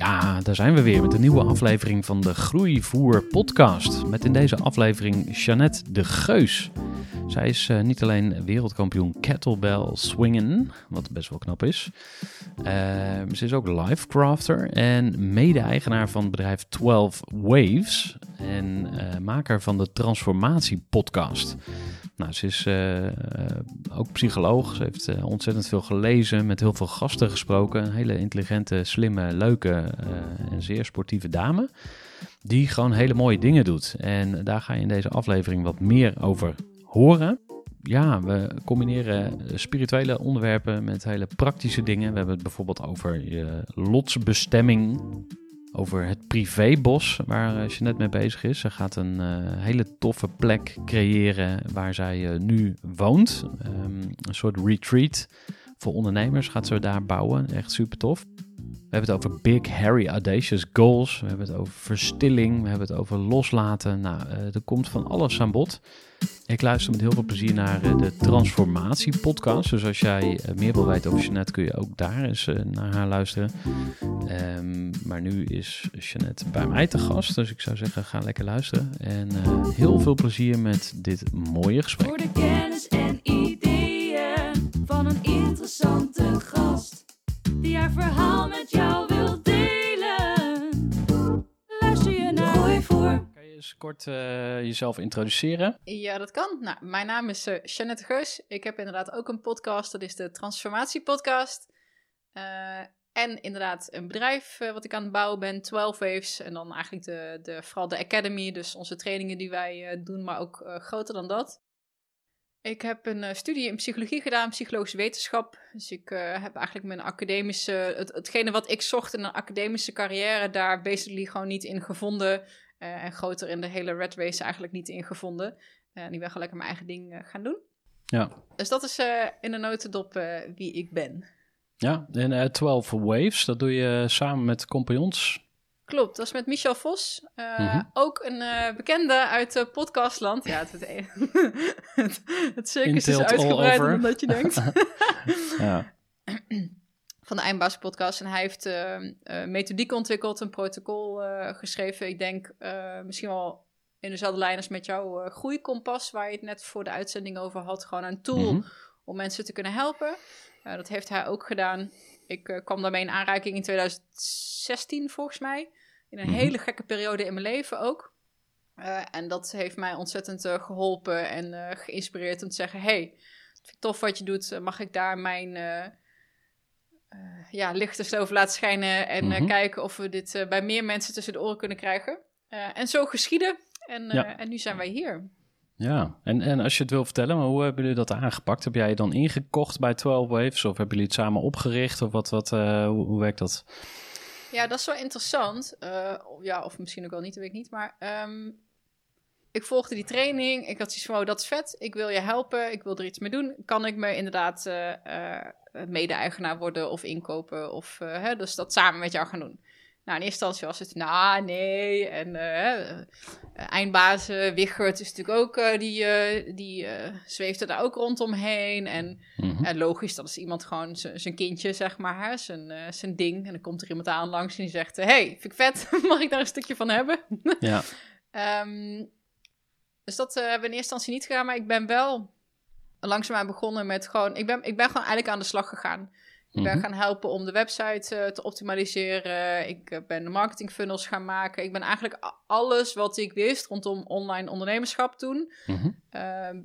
Ja, daar zijn we weer met een nieuwe aflevering van de Groeivoer podcast. Met in deze aflevering Jeannette de Geus. Zij is eh, niet alleen wereldkampioen kettlebell swingen, wat best wel knap is. Eh, ze is ook livecrafter en mede-eigenaar van het bedrijf 12 Waves en eh, maker van de Transformatie podcast. Nou, ze is eh, ook psycholoog. Ze heeft ontzettend veel gelezen, met heel veel gasten gesproken. Een hele intelligente, slimme, leuke en zeer sportieve dame. Die gewoon hele mooie dingen doet. En daar ga je in deze aflevering wat meer over horen. Ja, we combineren spirituele onderwerpen met hele praktische dingen. We hebben het bijvoorbeeld over je lotsbestemming. Over het privébos waar eh, Jeanette mee bezig is. Ze gaat een eh, hele toffe plek creëren waar zij eh, nu woont. Ehm, een soort retreat voor ondernemers gaat ze daar bouwen. Echt super tof. We hebben het over big, hairy, audacious goals. We hebben het over verstilling. We hebben het over loslaten. Nou, eh, er komt van alles aan bod. Ik luister met heel veel plezier naar eh, de Transformatie podcast. Dus als jij eh, meer wil weten over Jeanette, kun je ook daar eens naar haar luisteren. Ehm, maar nu is Jeanette bij mij te gast. Dus ik zou zeggen, ga lekker luisteren. En heel veel plezier met dit mooie gesprek. Voor de kennis en ideeën van een interessante gast. Die haar verhaal met jou wil delen. Luister je naar Groeivoer. Kan je eens kort eh, jezelf introduceren? Ja, dat kan. Nou, mijn naam is eh Jeannette Geus. Ik heb inderdaad ook een podcast. Dat is de Transformatie Podcast. Eh, en inderdaad een bedrijf wat ik aan het bouwen ben, 12 Waves. En dan eigenlijk de, de, vooral de Academy, dus onze trainingen die wij eh, doen, maar ook eh, groter dan dat. Ik heb een eh, studie in psychologie gedaan, psychologische wetenschap. Dus ik eh, heb eigenlijk mijn academische, het, hetgene wat ik zocht in een academische carrière, daar basically gewoon niet in gevonden. Eh, en groter in de hele red race eigenlijk niet in gevonden. En ik ben gewoon lekker mijn eigen ding gaan doen. Ja. Dus dat is in een notendop wie ik ben. Ja, en eh 12 Waves, dat doe je samen met compagnons. Klopt, dat is met Michel Vos. eh, Mhm. Ook een eh, bekende uit eh, podcastland. Ja, het, het, het, het circus is uitgebreider over. dan dat je denkt. Ja. Van de Eindbaas podcast. En hij heeft eh, eh, methodiek ontwikkeld, een protocol geschreven. Ik denk misschien wel in dezelfde lijn als met jouw groeikompas, waar je het net voor de uitzending over had. Gewoon een tool Mhm. om mensen te kunnen helpen. Dat heeft hij ook gedaan. Ik kwam daarmee in aanraking in 2016, volgens mij. In een Mhm. hele gekke periode in mijn leven ook. Eh, en dat heeft mij ontzettend eh, geholpen en eh, geïnspireerd om te zeggen: hey, het vind ik tof wat je doet. Mag ik daar mijn ja, licht eens over laten schijnen en Mhm. kijken of we dit bij meer mensen tussen de oren kunnen krijgen? En zo geschieden. En, Ja. en nu zijn wij hier. Ja, en, en als je het wil vertellen, maar hoe hebben jullie dat aangepakt? Heb jij je dan ingekocht bij 12 Waves of hebben jullie het samen opgericht of wat, wat, hoe, hoe werkt dat? Ja, dat is wel interessant. Eh, ja, of misschien ook wel niet, dat weet ik niet. Maar ehm, ik volgde die training. Ik had zoiets van, oh, dat is vet. Ik wil je helpen. Ik wil er iets mee doen. Kan ik me inderdaad eh, eh, mede-eigenaar worden of inkopen? Of, hè, dus dat samen met jou gaan doen. Nou, in eerste instantie was het, nou, nee. En eh, eh, eindbazen, Wichert is natuurlijk ook, eh, die, die zweefde daar ook rondomheen. En Mhm. en logisch, dat is iemand gewoon zijn kindje, zeg maar, zijn, zijn ding. En dan komt er iemand aan langs en die zegt, hey, vind ik vet, mag ik daar een stukje van hebben? Ja. Ehm, dus dat hebben we in eerste instantie niet gedaan, maar ik ben wel langzaamaan begonnen met gewoon, ik ben, ik ben gewoon eigenlijk aan de slag gegaan. Ik ben Mhm. gaan helpen om de website eh, te optimaliseren. Ik eh, ben de marketing funnels gaan maken. Ik ben eigenlijk alles wat ik wist rondom online ondernemerschap toen, Mhm. Ehm,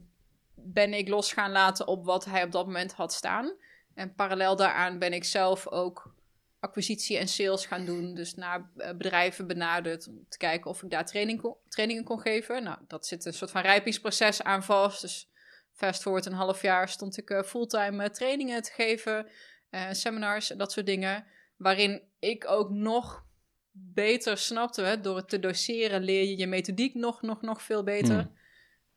ben ik los gaan laten op wat hij op dat moment had staan. En parallel daaraan ben ik zelf ook acquisitie en sales gaan doen. Dus naar eh, bedrijven benaderd om te kijken of ik daar training kon- trainingen kon geven. Nou, dat zit een soort van rijpingsproces aan vast. Dus fast forward een half jaar stond ik fulltime trainingen te geven, eh, seminars dat soort dingen. Waarin ik ook nog beter snapte, hè, door het te doseren leer je je methodiek nog, nog, nog veel beter. Hmm.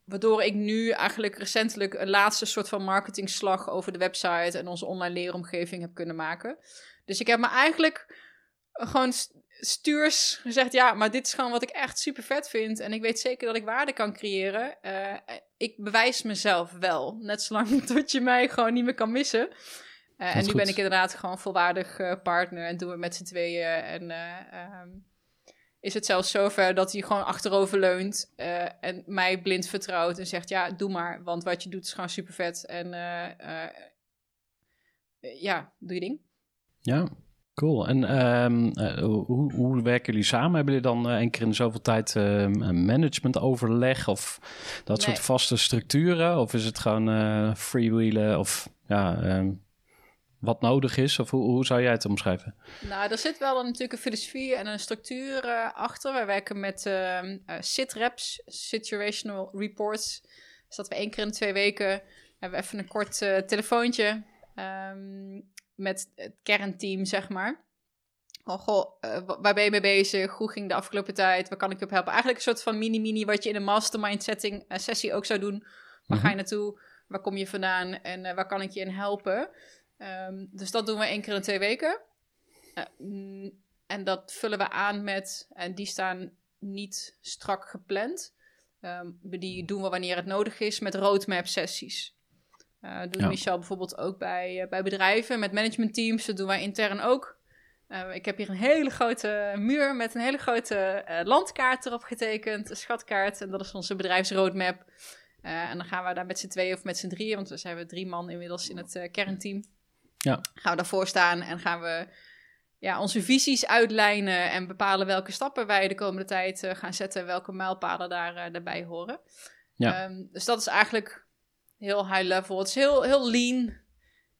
Waardoor ik nu eigenlijk recentelijk een laatste soort van marketingslag over de website en onze online leeromgeving heb kunnen maken. Dus ik heb me eigenlijk gewoon st- stuurs gezegd, ja, maar dit is gewoon wat ik echt super vet vind. En ik weet zeker dat ik waarde kan creëren. Eh, ik bewijs mezelf wel. Net zolang tot je mij gewoon niet meer kan missen. Eh, en nu goed. ben ik inderdaad gewoon volwaardig eh, partner en doen we met z'n tweeën. En eh, ehm, is het zelfs zover dat hij gewoon achterover leunt en mij blind vertrouwt en zegt: Ja, doe maar, want wat je doet is gewoon super vet. En ja, doe je ding. Ja, cool. En ehm, eh, hoe, hoe werken jullie samen? Hebben jullie dan één keer in zoveel tijd ehm, een managementoverleg of dat soort vaste structuren? Of is het gewoon freewheelen of ja, wat nodig is? Of hoe, hoe zou jij het omschrijven? Nou, er zit wel een, natuurlijk een filosofie en een structuur eh, achter. Wij werken met eh, SIT-reps, Situational Reports. Dus dat we één keer in twee weken hebben we even een kort eh, telefoontje ehm, met het kernteam, zeg maar. Oh, goh, wa- waar ben je mee bezig? Hoe ging de afgelopen tijd? Waar kan ik je op helpen? Eigenlijk een soort van mini-mini wat je in een mastermind setting sessie ook zou doen. Waar ga je Mhm. naartoe? Waar kom je vandaan? En waar kan ik je in helpen? Ehm, dus dat doen we één keer in twee weken. Eh, mm, en dat vullen we aan met, en die staan niet strak gepland. Ehm, die doen we wanneer het nodig is met roadmap sessies. Eh doet Ja. Michel bijvoorbeeld ook bij, eh, bij bedrijven met managementteams. Dat doen wij intern ook. Eh, ik heb hier een hele grote muur met een hele grote landkaart erop getekend, een schatkaart. En dat is onze bedrijfsroadmap. En dan gaan we daar met z'n tweeën of met z'n drieën, want we zijn we drie man inmiddels in het kernteam. Ja. Gaan we daarvoor staan en gaan we ja, onze visies uitlijnen en bepalen welke stappen wij de komende tijd eh, gaan zetten, welke mijlpalen daar, eh, daarbij horen. Ja. Ehm, dus dat is eigenlijk heel high level. Het is heel, heel lean.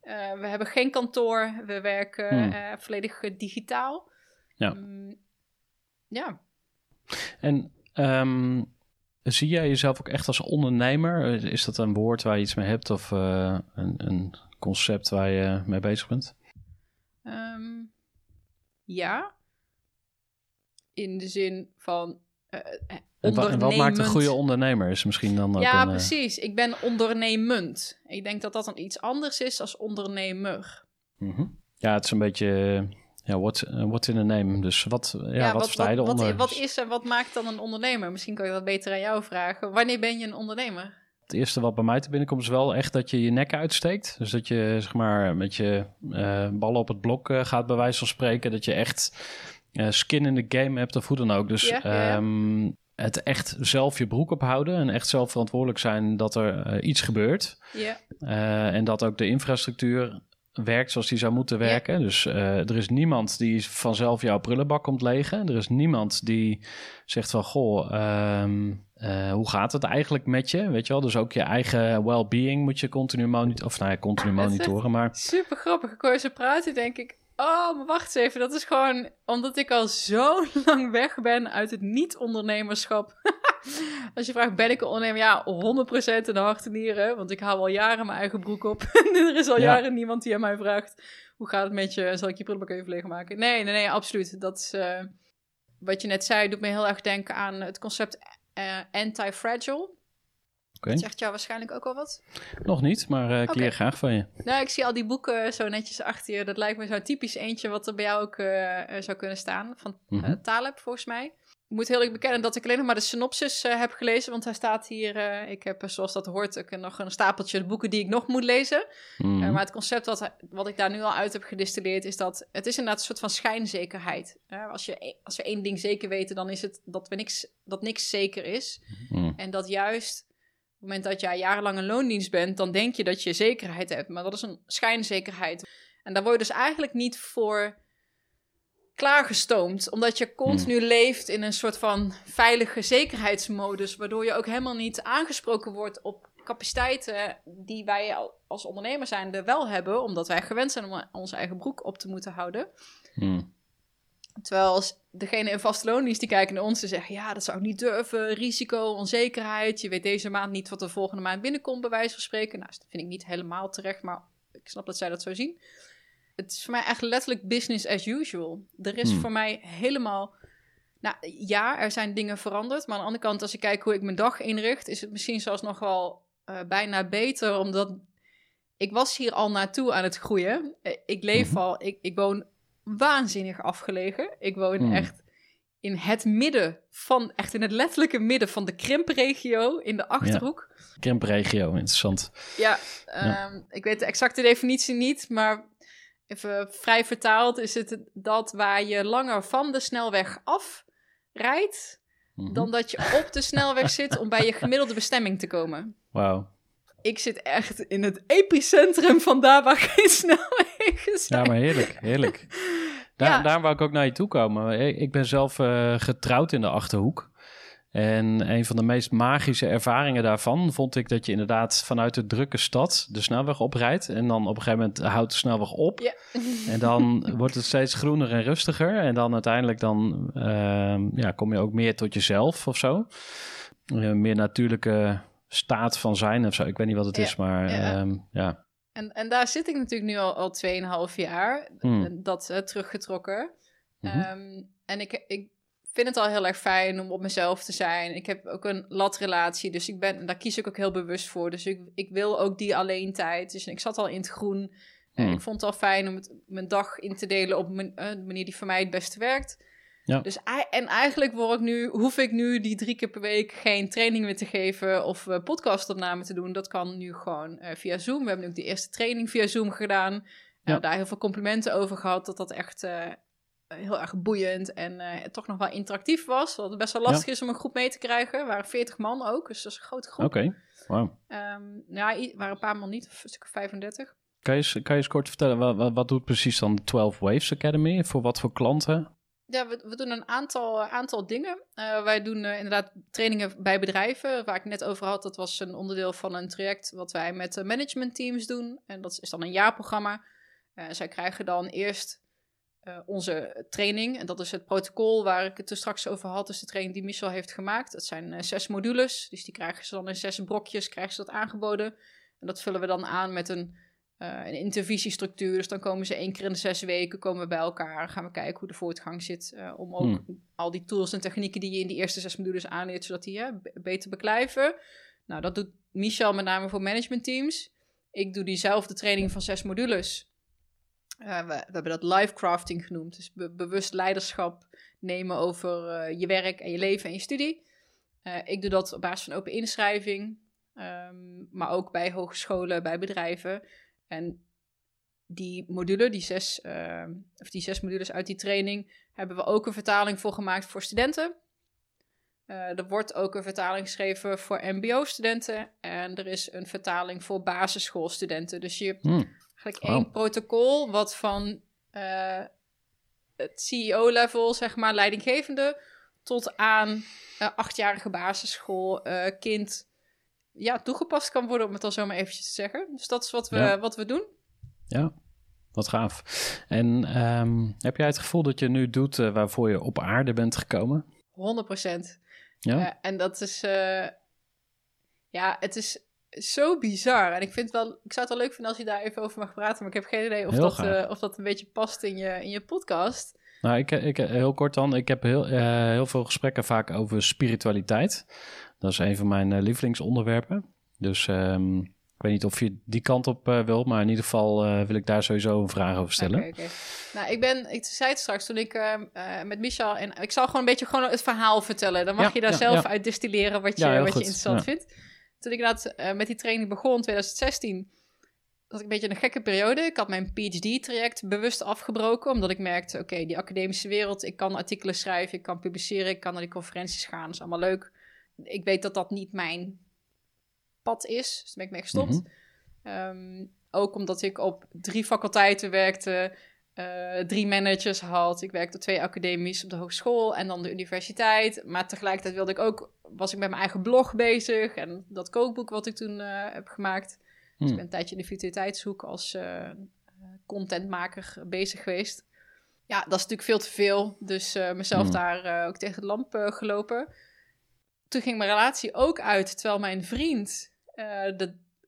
Eh, we hebben geen kantoor. We werken Hmm. volledig digitaal. Ja. Mm, ja. En ehm, zie jij jezelf ook echt als ondernemer? Is dat een woord waar je iets mee hebt of een, een concept waar je mee bezig bent? Ehm, ja. In de zin van eh, eh, En wa- en wat maakt een ondernemend. goede ondernemer? Is misschien dan ook Ja, een, eh, precies. Ik ben ondernemend. Ik denk dat dat dan iets anders is als ondernemer. mhm. Ja, het is een beetje... Ja, what, what's in a name? Dus wat, ja, wat, versta je wat, eronder? wat is en wat maakt dan een ondernemer? Misschien kan je dat beter aan jou vragen. Wanneer ben je een ondernemer? Het eerste wat bij mij te binnen komt is wel echt dat je je nek uitsteekt. Dus dat je zeg maar met je eh, ballen op het blok eh, gaat bij wijze van spreken. Dat je echt eh, skin in the game hebt of hoe dan ook. Dus Ja, ja, ja. ehm, het echt zelf je broek ophouden en echt zelf verantwoordelijk zijn dat er iets gebeurt. Ja, en dat ook de infrastructuur werkt zoals die zou moeten werken. Dus eh, er is niemand die vanzelf jouw prullenbak komt legen. Er is niemand die zegt van... Goh, ehm, eh, hoe gaat het eigenlijk met je? Weet je wel? Dus ook je eigen well-being moet je continu monitoren. Of nou ja, continu monitoren. Maar super grappig. Ik hoor je zo praten, denk ik... Oh, maar wacht eens even. Dat is gewoon omdat ik al zo lang weg ben uit het niet-ondernemerschap. Als je vraagt, ben ik een ondernemer? Ja, 100% in de hart en nieren. Want ik hou al jaren mijn eigen broek op. er is al Ja. jaren niemand die aan mij vraagt... Hoe gaat het met je? Zal ik je prullenbak even leegmaken? Nee, nee, nee, absoluut. Dat is... eh, wat je net zei, doet me heel erg denken aan het concept eh, anti-fragile. Oké. Dat zegt jou waarschijnlijk ook al wat. Nog niet, maar eh, ik leer graag van je. Nou, ik zie al die boeken zo netjes achter je. Dat lijkt me zo'n typisch eentje wat er bij jou ook zou kunnen staan. Van Mhm. Taleb, volgens mij. Ik moet heel eerlijk bekennen dat ik alleen nog maar de synopsis eh, heb gelezen. Want hij staat hier, eh, ik heb eh, zoals dat hoort ook nog een stapeltje boeken die ik nog moet lezen. Eh, maar het concept wat, wat ik daar nu al uit heb gedistilleerd is dat het is inderdaad een soort van schijnzekerheid. Als, je, als we één ding zeker weten, dan is het dat, we niks, dat niks zeker is. Mhm. En dat juist op het moment dat jij jarenlang een loondienst bent, dan denk je dat je zekerheid hebt. Maar dat is een schijnzekerheid. En daar word je dus eigenlijk niet voor klaargestoomd. Omdat je continu leeft in een soort van veilige zekerheidsmodus. Waardoor je ook helemaal niet aangesproken wordt op capaciteiten die wij al- als ondernemer zijnde wel hebben. Omdat wij gewend zijn om onze eigen broek op te moeten houden. Mhm. Terwijl als degene in vaste loondienst die kijken naar ons en zeggen... ja, dat zou ik niet durven, risico, onzekerheid. Je weet deze maand niet wat de volgende maand binnenkomt, bij wijze van spreken. Nou, dat vind ik niet helemaal terecht, maar ik snap dat zij dat zo zien. Het is voor mij echt letterlijk business as usual. Er is Hmm. voor mij helemaal... Nou, ja, er zijn dingen veranderd. Maar aan de andere kant, als ik kijk hoe ik mijn dag inricht... is het misschien zelfs nog wel eh, bijna beter, omdat... Ik was hier al naartoe aan het groeien. Eh, Ik leef Mhm. al... Ik, ik woon waanzinnig afgelegen. Ik woon Hmm. echt in het midden van, echt in het letterlijke midden van de krimpregio in de Achterhoek. Krimpregio, interessant. Ja, Ja. ehm, ik weet de exacte definitie niet, maar even vrij vertaald is het dat waar je langer van de snelweg af rijdt, Mhm. dan dat je op de snelweg zit om bij je gemiddelde bestemming te komen. Wauw. Ik zit echt in het epicentrum van daar waar geen snelwegen zijn. Ja, maar heerlijk, heerlijk. Daar, Ja. Daarom wou ik ook naar je toe komen. Ik ik ben zelf eh, getrouwd in de Achterhoek. En een van de meest magische ervaringen daarvan vond ik dat je inderdaad vanuit de drukke stad de snelweg oprijdt. En dan op een gegeven moment houdt de snelweg op. Ja. En dan wordt het steeds groener en rustiger. En dan uiteindelijk dan, ehm, ja, kom je ook meer tot jezelf of zo. Een meer natuurlijke staat van zijn of zo. Ik weet niet wat het Ja, is, maar ja. ehm, ja. En, en daar zit ik natuurlijk nu al, al 2,5 jaar, Hmm. eh, dat eh, teruggetrokken. Mhm. Ehm, en ik, ik vind het al heel erg fijn om op mezelf te zijn. Ik heb ook een latrelatie, dus ik ben, daar kies ik ook heel bewust voor. Dus ik, ik wil ook die alleen tijd. Dus ik zat al in het groen. Eh, Hmm. ik vond het al fijn om het, mijn dag in te delen op mijn, eh, de manier die voor mij het beste werkt. Ja. Dus, en eigenlijk word ik nu, hoef ik nu die drie keer per week geen training meer te geven of uh, podcastopname te doen. Dat kan nu gewoon eh, via Zoom. We hebben nu ook de eerste training via Zoom gedaan. Ja. Daar heel veel complimenten over gehad. Dat dat echt eh, heel erg boeiend en eh, toch nog wel interactief was. Wat best wel lastig is om een groep mee te krijgen. Er waren 40 man ook, dus dat is een grote groep. Oké, wauw. Ehm, ja, i- waren een paar man niet, een stuk of 35. Kan je, eens- kan je eens kort vertellen, wat, wat, wat doet precies dan de 12 Waves Academy? Voor wat voor klanten? Ja, we, we doen een aantal, aantal dingen. Eh, wij doen eh, inderdaad trainingen bij bedrijven. Waar ik net over had, dat was een onderdeel van een traject wat wij met de managementteams doen. En dat is dan een jaarprogramma. Eh, zij krijgen dan eerst eh, onze training. En dat is het protocol waar ik het er straks over had. Dus de training die Michel heeft gemaakt. Dat zijn eh, zes modules. Dus die krijgen ze dan in zes brokjes, krijgen ze dat aangeboden. En dat vullen we dan aan met een eh, een intervisiestructuur. Dus dan komen ze één keer in de zes weken komen we bij elkaar. Gaan we kijken hoe de voortgang zit. om ook al die tools en technieken die je in die eerste zes modules aanleert, zodat die beter beklijven. Nou, dat doet Michel met name voor managementteams. Ik doe diezelfde training van zes modules. Eh, we, we hebben dat life crafting genoemd. Dus be- bewust leiderschap nemen over eh, je werk en je leven en je studie. Eh, ik doe dat op basis van open inschrijving. ehm, maar ook bij hogescholen, bij bedrijven. En die module, die zes, ehm, of die zes modules uit die training, hebben we ook een vertaling voor gemaakt voor studenten. Er wordt ook een vertaling geschreven voor MBO-studenten. En er is een vertaling voor basisschoolstudenten. Dus je Hmm. Eigenlijk één protocol wat van eh, het CEO-level, zeg maar, leidinggevende, tot aan eh, achtjarige basisschool eh, kind ja, toegepast kan worden, om het al zo maar eventjes te zeggen. Dus dat is wat we, Ja. wat we doen. Ja, wat gaaf. En ehm, heb jij het gevoel dat je nu doet waarvoor je op aarde bent gekomen? 100 procent. Ja? en dat is, ja, het is zo bizar. En ik vind wel, ik zou het wel leuk vinden als je daar even over mag praten, maar ik heb geen idee of, Heel dat, eh, of dat een beetje past in je, in je podcast. Nou, ik, ik, heel kort dan. Ik heb heel, eh, heel veel gesprekken vaak over spiritualiteit. Dat is een van mijn eh, lievelingsonderwerpen. Dus ehm, ik weet niet of je die kant op uh, wil, maar in ieder geval wil ik daar sowieso een vraag over stellen. Oké, okay, okay. Nou, ik ben, ik zei het straks toen ik uh, met Michel en ik zal gewoon een beetje gewoon het verhaal vertellen. Dan mag ja, je daar ja, zelf ja. uit distilleren wat je, wat je interessant vindt. Toen ik dat met die training begon in 2016, was ik een beetje in een gekke periode. Ik had mijn PhD-traject bewust afgebroken, omdat ik merkte, oké, okay, die academische wereld, ik kan artikelen schrijven, ik kan publiceren, ik kan naar die conferenties gaan, dat is allemaal leuk. Ik weet dat dat niet mijn pad is, dus toen ben ik mee gestopt. Mm -hmm. um, ook omdat ik op drie faculteiten werkte, uh, drie managers had. Ik werkte twee academies op de hogeschool en dan de universiteit. Maar tegelijkertijd wilde ik ook, was ik met mijn eigen blog bezig en dat kookboek wat ik toen uh, heb gemaakt. Dus ik ben een tijdje in de virtualiteitshoek als uh, contentmaker bezig geweest. Ja, dat is natuurlijk veel te veel. Dus mezelf mm. daar ook tegen de lamp gelopen. Toen ging mijn relatie ook uit, terwijl mijn vriend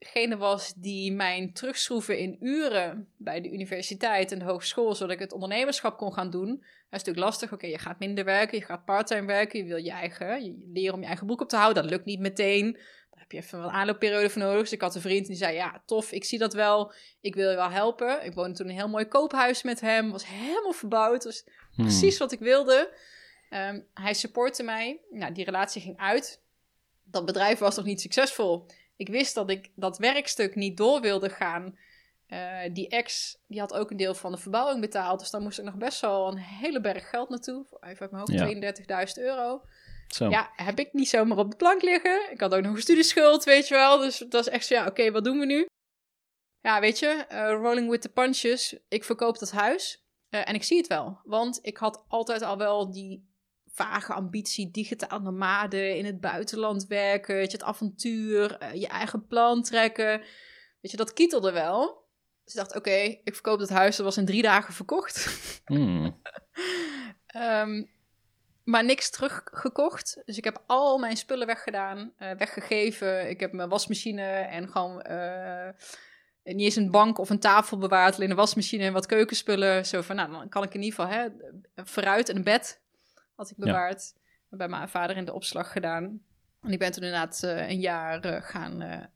degene was die mijn terugschroeven in uren bij de universiteit en de hogeschool, zodat ik het ondernemerschap kon gaan doen. Dat is natuurlijk lastig. Oké, okay, je gaat minder werken, je gaat parttime werken, je wil je eigen, je leren om je eigen boek op te houden. Dat lukt niet meteen heb je even een aanloopperiode voor nodig. Dus ik had een vriend die zei, ja, tof, ik zie dat wel. Ik wil je wel helpen. Ik woonde toen een heel mooi koophuis met hem. Was helemaal verbouwd. Was hmm. precies wat ik wilde. Um, hij supportte mij. Nou, die relatie ging uit. Dat bedrijf was nog niet succesvol. Ik wist dat ik dat werkstuk niet door wilde gaan. Uh, die ex, die had ook een deel van de verbouwing betaald. Dus dan moest ik nog best wel een hele berg geld naartoe. Even uit mijn hoofd, ja. 32.000 euro. Zo. Ja, heb ik niet zomaar op de plank liggen. Ik had ook nog een studieschuld, weet je wel. Dus dat is echt zo, ja, oké, okay, wat doen we nu? Ja, weet je, uh, rolling with the punches. Ik verkoop dat huis. Uh, en ik zie het wel. Want ik had altijd al wel die vage ambitie, digitaal nomade, in het buitenland werken, weet je, het avontuur, uh, je eigen plan trekken. Weet je, dat kietelde wel. Dus ik dacht, oké, okay, ik verkoop dat huis. Dat was in drie dagen verkocht. Mm. um, maar niks teruggekocht. Dus ik heb al mijn spullen weggedaan, uh, weggegeven. Ik heb mijn wasmachine en gewoon uh, niet eens een bank of een tafel bewaard. Alleen een wasmachine en wat keukenspullen. Zo van, nou, dan kan ik in ieder geval hè, vooruit en een bed had ik bewaard. Ja. Bij mijn vader in de opslag gedaan. En ik ben toen inderdaad uh, een jaar gaan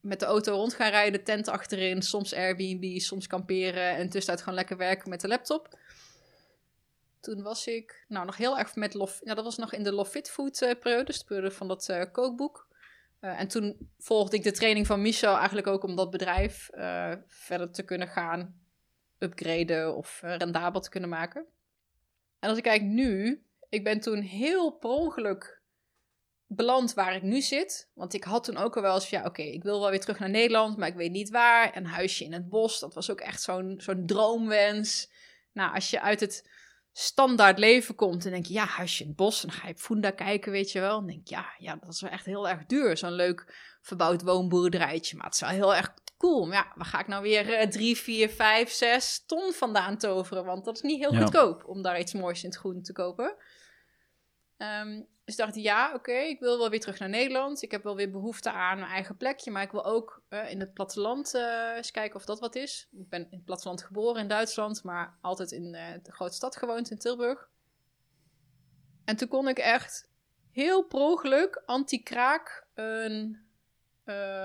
met de auto rond gaan rijden, tent achterin, soms Airbnb, soms kamperen en tussenuit gewoon lekker werken met de laptop. Toen was ik nou nog heel erg met Lof. Ja, dat was nog in de Love Fit Food periode, dus de periode van dat kookboek. En toen volgde ik de training van Michel eigenlijk ook om dat bedrijf verder te kunnen gaan upgraden of rendabel te kunnen maken. En als ik kijk nu, ik ben toen heel per ongeluk beland waar ik nu zit. Want ik had toen ook al wel eens van, ja, oké, ik wil wel weer terug naar Nederland, maar ik weet niet waar. Een huisje in het bos, dat was ook echt zo'n zo'n droomwens. Nou, als je uit het standaard leven komt. En denk je, ja, huisje in het bos. En dan ga je op Funda kijken, weet je wel. En denk je, ja, ja, dat is wel echt heel erg duur. Zo'n leuk verbouwd woonboerderijtje. Maar het is wel heel erg cool. Maar ja, waar ga ik nou weer uh, drie, vier, vijf, zes ton vandaan toveren? Want dat is niet heel ja. goedkoop om daar iets moois in het groen te kopen. Um, dus dacht ik, ja, oké, okay, ik wil wel weer terug naar Nederland. Ik heb wel weer behoefte aan mijn eigen plekje. Maar ik wil ook uh, in het platteland uh, eens kijken of dat wat is. Ik ben in het platteland geboren in Duitsland, maar altijd in uh, de grote stad gewoond, in Tilburg. En toen kon ik echt heel per anti-kraak een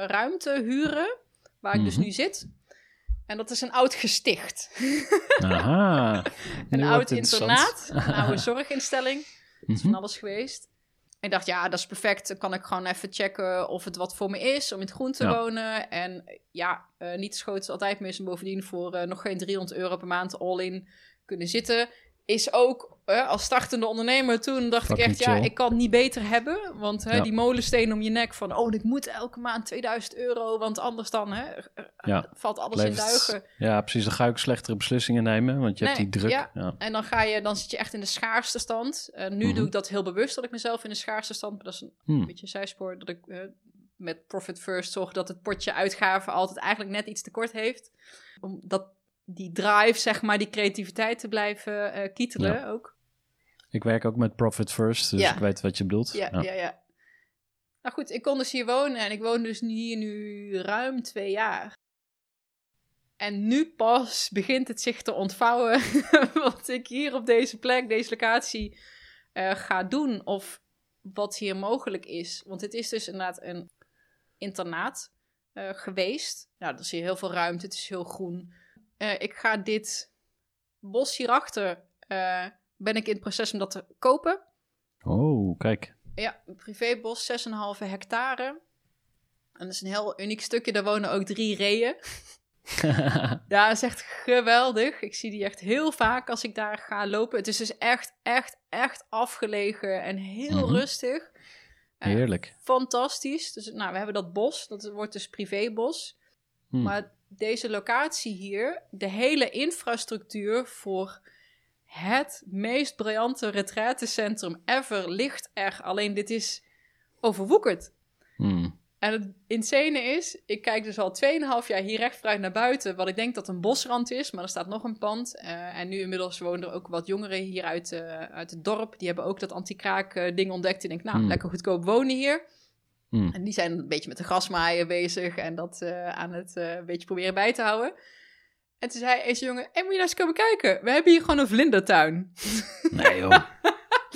ruimte huren, waar ik dus Mhm. nu zit. En dat is een oud gesticht. Aha. een oud internaat, een oude zorginstelling. is Mhm. van alles geweest. En ik dacht, ja, dat is perfect. Dan kan ik gewoon even checken of het wat voor me is om in het groen te Ja. wonen. En ja, eh, niet schoot is altijd mis. En bovendien voor eh, nog geen 300 euro per maand all-in kunnen zitten. Is ook als startende ondernemer toen dacht ik echt, ja, ik kan het niet beter hebben. Want hè, Ja. die molensteen om je nek van, oh, ik moet elke maand 2000 euro. Want anders dan hè, Ja. valt alles in duigen. Ja, precies. Dan ga ik slechtere beslissingen nemen, want je hebt die druk. ja. Ja. En dan, ga je, dan zit je echt in de schaarste stand. Eh, nu Mhm. doe ik dat heel bewust, dat ik mezelf in de schaarste stand... Maar dat is een Hmm. beetje een zijspoor, dat ik eh, met Profit First zorg dat het potje uitgaven altijd eigenlijk net iets tekort heeft. Omdat die drive, zeg maar, die creativiteit te blijven eh, kietelen Ja. ook. Ik werk ook met Profit First, dus Ja. ik weet wat je bedoelt. Ja, ja, ja. Nou goed, ik kon dus hier wonen en ik woon dus hier nu ruim twee jaar. En nu pas begint het zich te ontvouwen wat ik hier op deze plek, deze locatie, eh, ga doen. Of wat hier mogelijk is. Want het is dus inderdaad een internaat eh, geweest. Nou, er is hier heel veel ruimte, het is heel groen. Eh, ik ga dit bos hierachter, eh ben ik in het proces om dat te kopen. Oh, kijk. Ja, een privébos, 6,5 hectare. En dat is een heel uniek stukje, daar wonen ook drie reeën. Ja, dat is echt geweldig. Ik zie die echt heel vaak als ik daar ga lopen. Het is dus echt, echt, echt afgelegen en heel Mhm. rustig. Eh, Heerlijk. fantastisch. Dus nou, we hebben dat bos, dat wordt dus privébos. Hm. Maar deze locatie hier, de hele infrastructuur voor het meest briljante retraitecentrum ever ligt er. Alleen dit is overwoekerd. Hm. En het insane is, ik kijk dus al 2,5 jaar hier recht vooruit naar buiten, wat ik denk dat een bosrand is, maar er staat nog een pand. Eh, en nu inmiddels wonen er ook wat jongeren hier uit, eh, uit het dorp. Die hebben ook dat anti-kraak eh, ding ontdekt. En ik denk, nou, Hmm. lekker goedkoop wonen hier. Hm. En die zijn een beetje met de grasmaaien bezig en dat eh, aan het eh, een beetje proberen bij te houden. En toen zei deze jongen, hey, moet je nou eens komen kijken? We hebben hier gewoon een vlindertuin. Nee joh.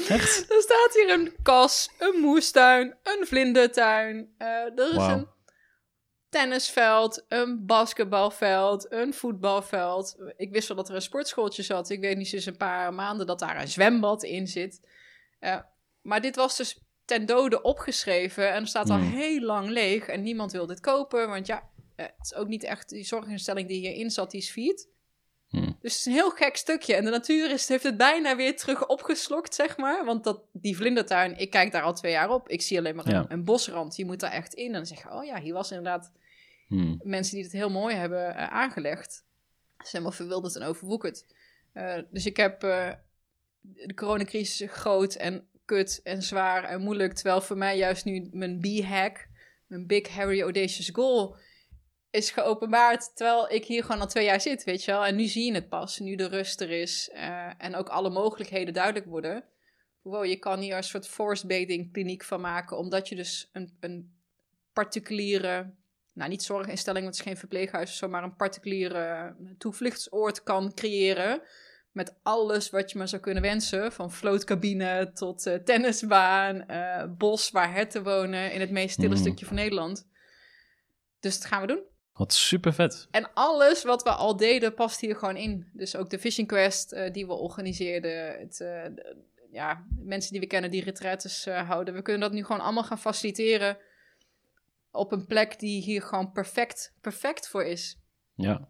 Echt? Er staat hier een kas, een moestuin, een vlindertuin. eh, er is een tennisveld, een basketbalveld, een voetbalveld. Ik wist wel dat er een sportschooltje zat. Ik weet niet sinds een paar maanden dat daar een zwembad in zit. Maar dit was dus ten dode opgeschreven en er staat al Hmm. heel lang leeg en niemand wil dit kopen. Want ja, eh, het is ook niet echt die zorginstelling die hierin zat, die is. Hm. Dus het is een heel gek stukje. En de natuur is, heeft het bijna weer terug opgeslokt, zeg maar. Want dat, die vlindertuin, ik kijk daar al twee jaar op. Ik zie alleen maar een, Ja. een bosrand. Je moet daar echt in. En dan zeg je, oh ja, hier was inderdaad Hm. mensen die het heel mooi hebben eh, aangelegd. Het is helemaal verwilderd en overwoekerd. Eh, dus ik heb de coronacrisis groot en kut en zwaar en moeilijk. Terwijl voor mij juist nu mijn B-hack, mijn Big Harry Audacious Goal, is geopenbaard. Terwijl ik hier gewoon al twee jaar zit, weet je wel. En nu zie je het pas, nu de rust er is. eh, en ook alle mogelijkheden duidelijk worden. Wow, je kan hier een soort forced bathing kliniek van maken. Omdat je dus een, een particuliere nou niet zorginstelling, want het is geen verpleeghuis maar een particuliere toevluchtsoord kan creëren. Met alles wat je maar zou kunnen wensen. Van vlootcabine tot eh, tennisbaan, eh, bos waar herten wonen in het meest stille Mm. stukje van Nederland. Dus dat gaan we doen. Wat super vet. En alles wat we al deden past hier gewoon in. Dus ook de Fishing Quest eh, die we organiseerden. Het, de- ja, mensen die we kennen die retretes eh, houden. We kunnen dat nu gewoon allemaal gaan faciliteren. Op een plek die hier gewoon perfect, perfect voor is. Ja.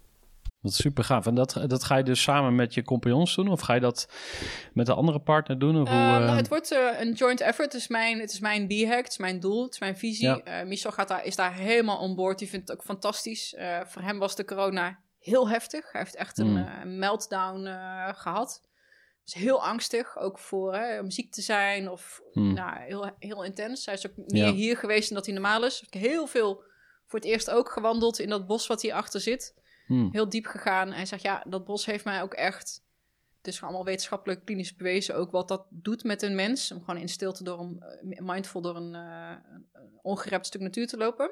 is super gaaf. En dat, dat ga je dus samen met je compagnons doen? Of ga je dat met een andere partner doen? Of hoe, Eh, nou, eh, het wordt eh, een joint effort. Het is mijn, het is mijn B-hack, het is mijn doel, het is mijn visie. Ja. Michel gaat daar, is daar helemaal on board. Die vindt het ook fantastisch. Voor hem was de corona heel heftig. Hij heeft echt een Mm. meltdown eh, gehad. is heel angstig, ook voor hè, om ziek te zijn of Hmm. nou, heel, heel intens. Hij is ook meer Ja. hier geweest dan dat hij normaal is. Heel veel voor het eerst ook gewandeld in dat bos wat hierachter zit hmm. heel diep gegaan. Hij zegt, ja, dat bos heeft mij ook echt... Het is allemaal wetenschappelijk klinisch bewezen ook wat dat doet met een mens. Om gewoon in stilte door een, eh, mindful door een, een ongerept stuk natuur te lopen.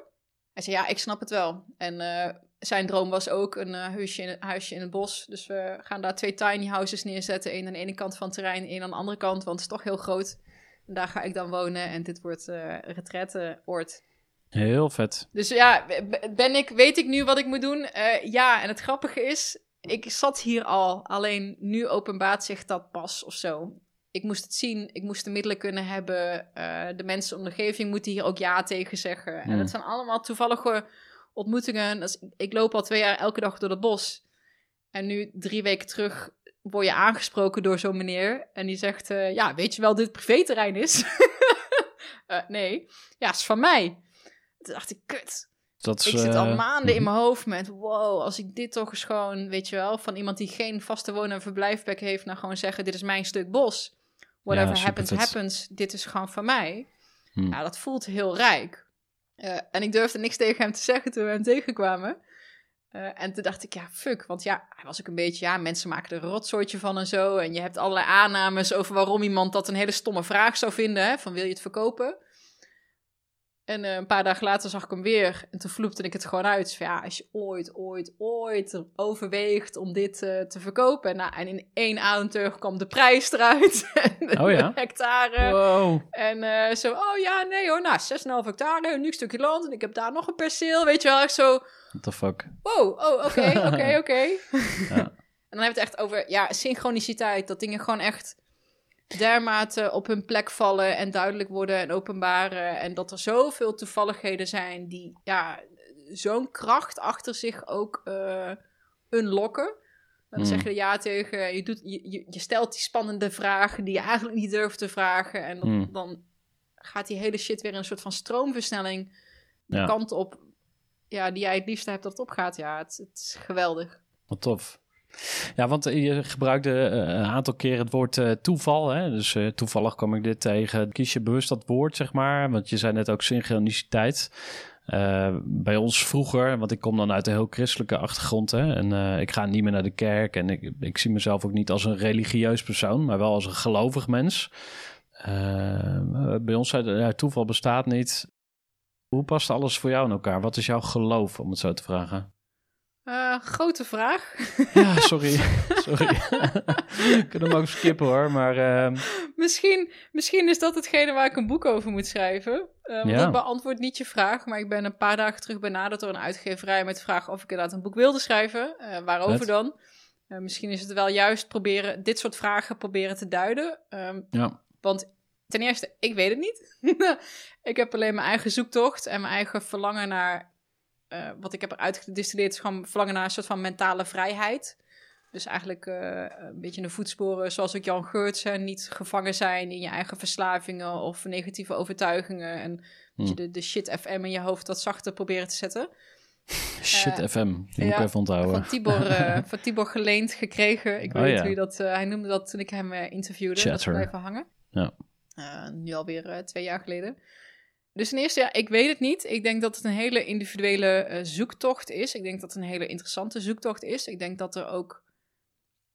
Hij zei, ja, ik snap het wel. En eh, zijn droom was ook een huisje, in huisje in het bos. Dus we gaan daar twee tiny houses neerzetten. één aan de ene kant van het terrein, één aan de andere kant. Want het is toch heel groot. En daar ga ik dan wonen. En dit wordt een retretteoord. Heel vet. Dus ja, ben ik, weet ik nu wat ik moet doen? Eh, ja, en het grappige is, ik zat hier al, alleen nu openbaart zich dat pas of zo. ik moest het zien, ik moest de middelen kunnen hebben. eh, de mensen om de omgeving moeten hier ook ja tegen zeggen. En Hmm. het zijn allemaal toevallige ontmoetingen. Dus ik- loop al twee jaar elke dag door het bos. En nu, drie weken terug, word je aangesproken door zo'n meneer. En die zegt, eh, ja, weet je wel dit privéterrein is? Eh, nee. Ja, is van mij. Toen dacht ik, kut. Dat is, Ik zit al eh, maanden in mhm. mijn hoofd met, wow, als ik dit toch eens gewoon, weet je wel, van iemand die geen vaste woon- en verblijfplek heeft, nou gewoon zeggen, dit is mijn stuk bos. Whatever Ja, happens, happens. Dit is gewoon van mij. Hmm. Ja, dat voelt heel rijk. Eh, en ik durfde niks tegen hem te zeggen toen we hem tegenkwamen. Eh, en toen dacht ik, ja, fuck. Want ja, hij was ook een beetje, ja, mensen maken er een rotzooitje van en zo. En je hebt allerlei aannames over waarom iemand dat een hele stomme vraag zou vinden. Hè, van wil je het verkopen? En eh, een paar dagen later zag ik hem weer. En toen vloepte ik het gewoon uit. Van, ja, als je ooit, ooit, ooit overweegt om dit eh, te verkopen. Nou, en in één ademteug kwam de prijs eruit. en Oh ja? hectare. Wow. En eh, zo, oh ja, nee hoor, nou, 6,5 hectare, een nieuw stukje land en ik heb daar nog een perceel, weet je wel. Ik zo, What the fuck? wow, oh, oké, oké, oké. Ja. En dan hebben we het echt over, ja, synchroniciteit, dat dingen gewoon echt dermate op hun plek vallen en duidelijk worden en openbaren. En dat er zoveel toevalligheden zijn die, ja, zo'n kracht achter zich ook eh unlocken. Dan Hmm. zeg je ja tegen, je, doet, je, je, je stelt die spannende vragen die je eigenlijk niet durft te vragen. En dan, dan gaat die hele shit weer in een soort van stroomversnelling de Ja. kant op ja, die jij het liefste hebt dat het opgaat. Ja, het, het is geweldig. Wat tof. Ja, want eh, je gebruikte eh, een aantal keer het woord eh, toeval. Hè? Dus toevallig kwam ik dit tegen. Kies je bewust dat woord, zeg maar? Want je zei net ook synchroniciteit. Bij ons vroeger, want ik kom dan uit een heel christelijke achtergrond. Hè? En ik ga niet meer naar de kerk. En ik, ik zie mezelf ook niet als een religieus persoon, maar wel als een gelovig mens. Bij ons zei ja, toeval bestaat niet. Hoe past alles voor jou in elkaar? Wat is jouw geloof, om het zo te vragen? Eh, grote vraag. Ja, sorry. sorry. Ik kan hem ook skippen hoor, maar ehm, misschien, misschien is dat hetgene waar ik een boek over moet schrijven. Eh, want Ja. dat beantwoordt niet je vraag. Maar ik ben een paar dagen terug benaderd door een uitgeverij met de vraag of ik inderdaad een boek wilde schrijven. Eh, waarover dan? Misschien is het wel juist proberen, dit soort vragen proberen te duiden. Ehm, ja. Want ten eerste, ik weet het niet. ik heb alleen mijn eigen zoektocht en mijn eigen verlangen naar. Eh, wat ik heb eruit gedistilleerd is gewoon verlangen naar een soort van mentale vrijheid. Dus eigenlijk eh, een beetje in de voetsporen, zoals ook Jan Geurtsen, niet gevangen zijn in je eigen verslavingen of negatieve overtuigingen. En dat je de, de shit FM in je hoofd wat zachter proberen te zetten. Shit Eh, FM, die moet ik even onthouden. Van Tibor, van Tibor geleend gekregen. Ik Oh, weet ja. hoe je dat... hij noemde dat toen ik hem interviewde. Dat Chatter. blijven hangen. Ja. Nu alweer twee jaar geleden. Dus ten eerste, ja, ik weet het niet. Ik denk dat het een hele individuele eh, zoektocht is. Ik denk dat het een hele interessante zoektocht is. Ik denk dat er ook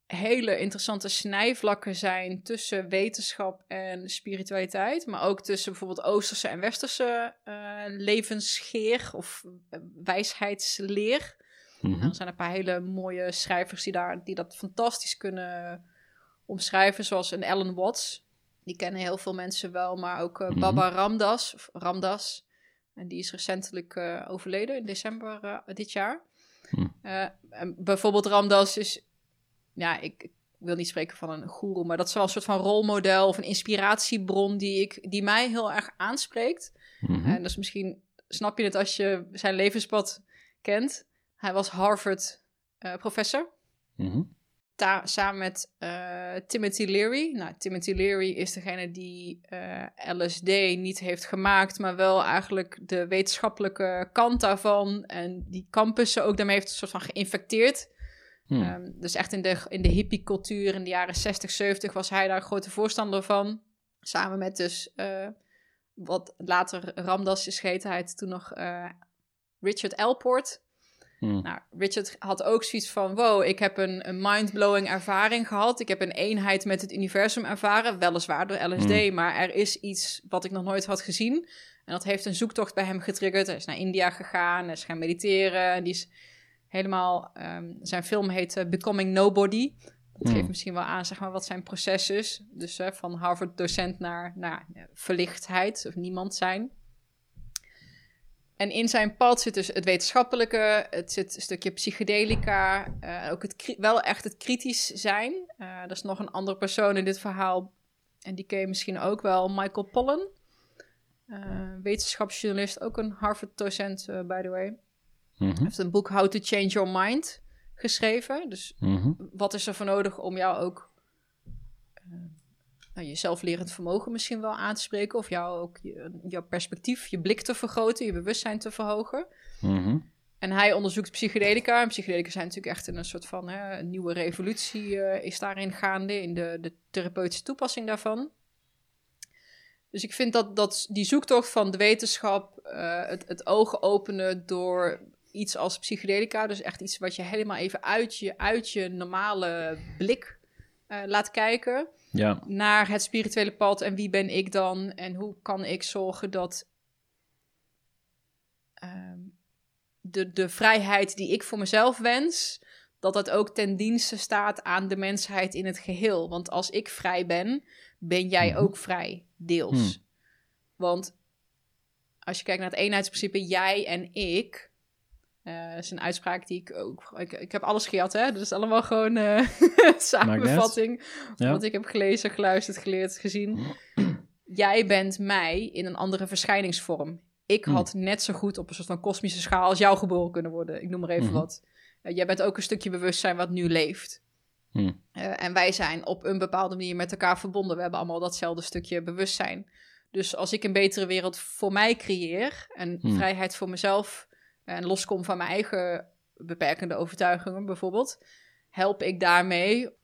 hele interessante snijvlakken zijn tussen wetenschap en spiritualiteit. Maar ook tussen bijvoorbeeld Oosterse en Westerse eh, levensgeer of eh, wijsheidsleer. Mhm. Nou, er zijn een paar hele mooie schrijvers die, daar, die dat fantastisch kunnen omschrijven, zoals een Ellen Watts. Die kennen heel veel mensen wel, maar ook Mhm. Baba Ramdas, of Ramdas. En die is recentelijk eh, overleden in december eh, dit jaar. Hm. En bijvoorbeeld Ramdas is, ja, ik, ik wil niet spreken van een goeroe, maar dat is wel een soort van rolmodel of een inspiratiebron die, ik, die mij heel erg aanspreekt. Mhm. En dat is misschien, snap je het als je zijn levenspad kent. Hij was Harvard-professor. Mhm. Samen met eh, Timothy Leary. Nou, Timothy Leary is degene die eh, LSD niet heeft gemaakt, maar wel eigenlijk de wetenschappelijke kant daarvan. En die campussen ook daarmee heeft een soort van geïnfecteerd. Hm. Ehm, dus echt in de, in de hippie-cultuur in de jaren 60, 70 was hij daar een grote voorstander van. Samen met dus, eh, wat later Ramdas is geheten, hij toen nog Richard Elport. Hm. Nou, Richard had ook zoiets van: wow, ik heb een, een mind-blowing ervaring gehad. Ik heb een eenheid met het universum ervaren, weliswaar door LSD, Mm. maar er is iets wat ik nog nooit had gezien. En dat heeft een zoektocht bij hem getriggerd. Hij is naar India gegaan, hij is gaan mediteren. En die is helemaal. ehm, zijn film heet eh, Becoming Nobody. Dat geeft misschien wel aan zeg maar, wat zijn proces is. Dus van Harvard-docent naar, naar verlichtheid of niemand zijn. En in zijn pad zit dus het wetenschappelijke, het zit een stukje psychedelica, eh, ook het, wel echt het kritisch zijn. Eh er is nog een andere persoon in dit verhaal, En die ken je misschien ook wel, Michael Pollan. Uh, wetenschapsjournalist, ook een Harvard-docent, uh, by the way. Mhm. heeft een boek How to Change Your Mind geschreven. Dus Mhm. wat is er voor nodig om jou ook eh, nou, je zelflerend vermogen misschien wel aan te spreken. Of jou ook je, jouw perspectief, je blik te vergroten, je bewustzijn te verhogen. Mhm. En hij onderzoekt psychedelica. En psychedelica zijn natuurlijk echt een soort van hè, een nieuwe revolutie eh, is daarin gaande in de, de therapeutische toepassing daarvan. Dus ik vind dat, dat die zoektocht van de wetenschap, eh, het, het ogen openen door iets als psychedelica, dus echt iets wat je helemaal even uit je, uit je normale blik eh, laat kijken Ja. naar het spirituele pad en wie ben ik dan en hoe kan ik zorgen dat ehm, de, de vrijheid die ik voor mezelf wens, dat dat ook ten dienste staat aan de mensheid in het geheel. Want als ik vrij ben, ben jij Mhm. ook vrij, deels. Hmm. Want als je kijkt naar het eenheidsprincipe, jij en ik. Dat is een uitspraak die ik ook. Ik, ik heb alles gejat, hè? Dus allemaal gewoon eh samenvatting. Ja. Wat ik heb gelezen, geluisterd, geleerd, gezien. Jij bent mij in een andere verschijningsvorm. Ik Hmm. had net zo goed op een soort van kosmische schaal als jou geboren kunnen worden. Ik noem maar even Mhm. wat. Eh, jij bent ook een stukje bewustzijn wat nu leeft. Hmm. En wij zijn op een bepaalde manier met elkaar verbonden. We hebben allemaal datzelfde stukje bewustzijn. Dus als ik een betere wereld voor mij creëer en Hmm. vrijheid voor mezelf en loskom van mijn eigen beperkende overtuigingen bijvoorbeeld, help ik daarmee op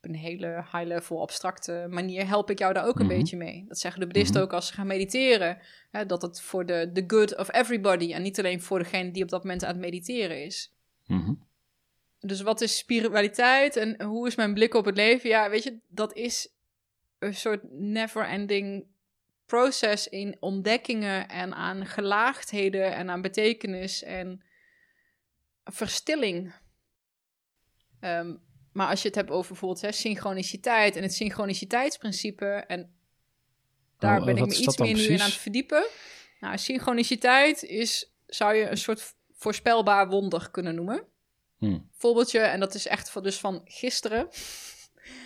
een hele high-level abstracte manier, help ik jou daar ook een Mhm. beetje mee. Dat zeggen de boeddhisten Mhm. ook als ze gaan mediteren, hè, dat het voor de the good of everybody en niet alleen voor degene die op dat moment aan het mediteren is. Mhm. Dus wat is spiritualiteit en hoe is mijn blik op het leven? Ja, weet je, dat is een soort never-ending proces in ontdekkingen en aan gelaagdheden en aan betekenis en verstilling. Ehm, maar als je het hebt over bijvoorbeeld hè, synchroniciteit en het synchroniciteitsprincipe, en daar Oh, ben ik me iets meer nu in aan het verdiepen. Nou, synchroniciteit is, zou je een soort voorspelbaar wonder kunnen noemen Hmm. voorbeeldje, en dat is echt van, dus van gisteren.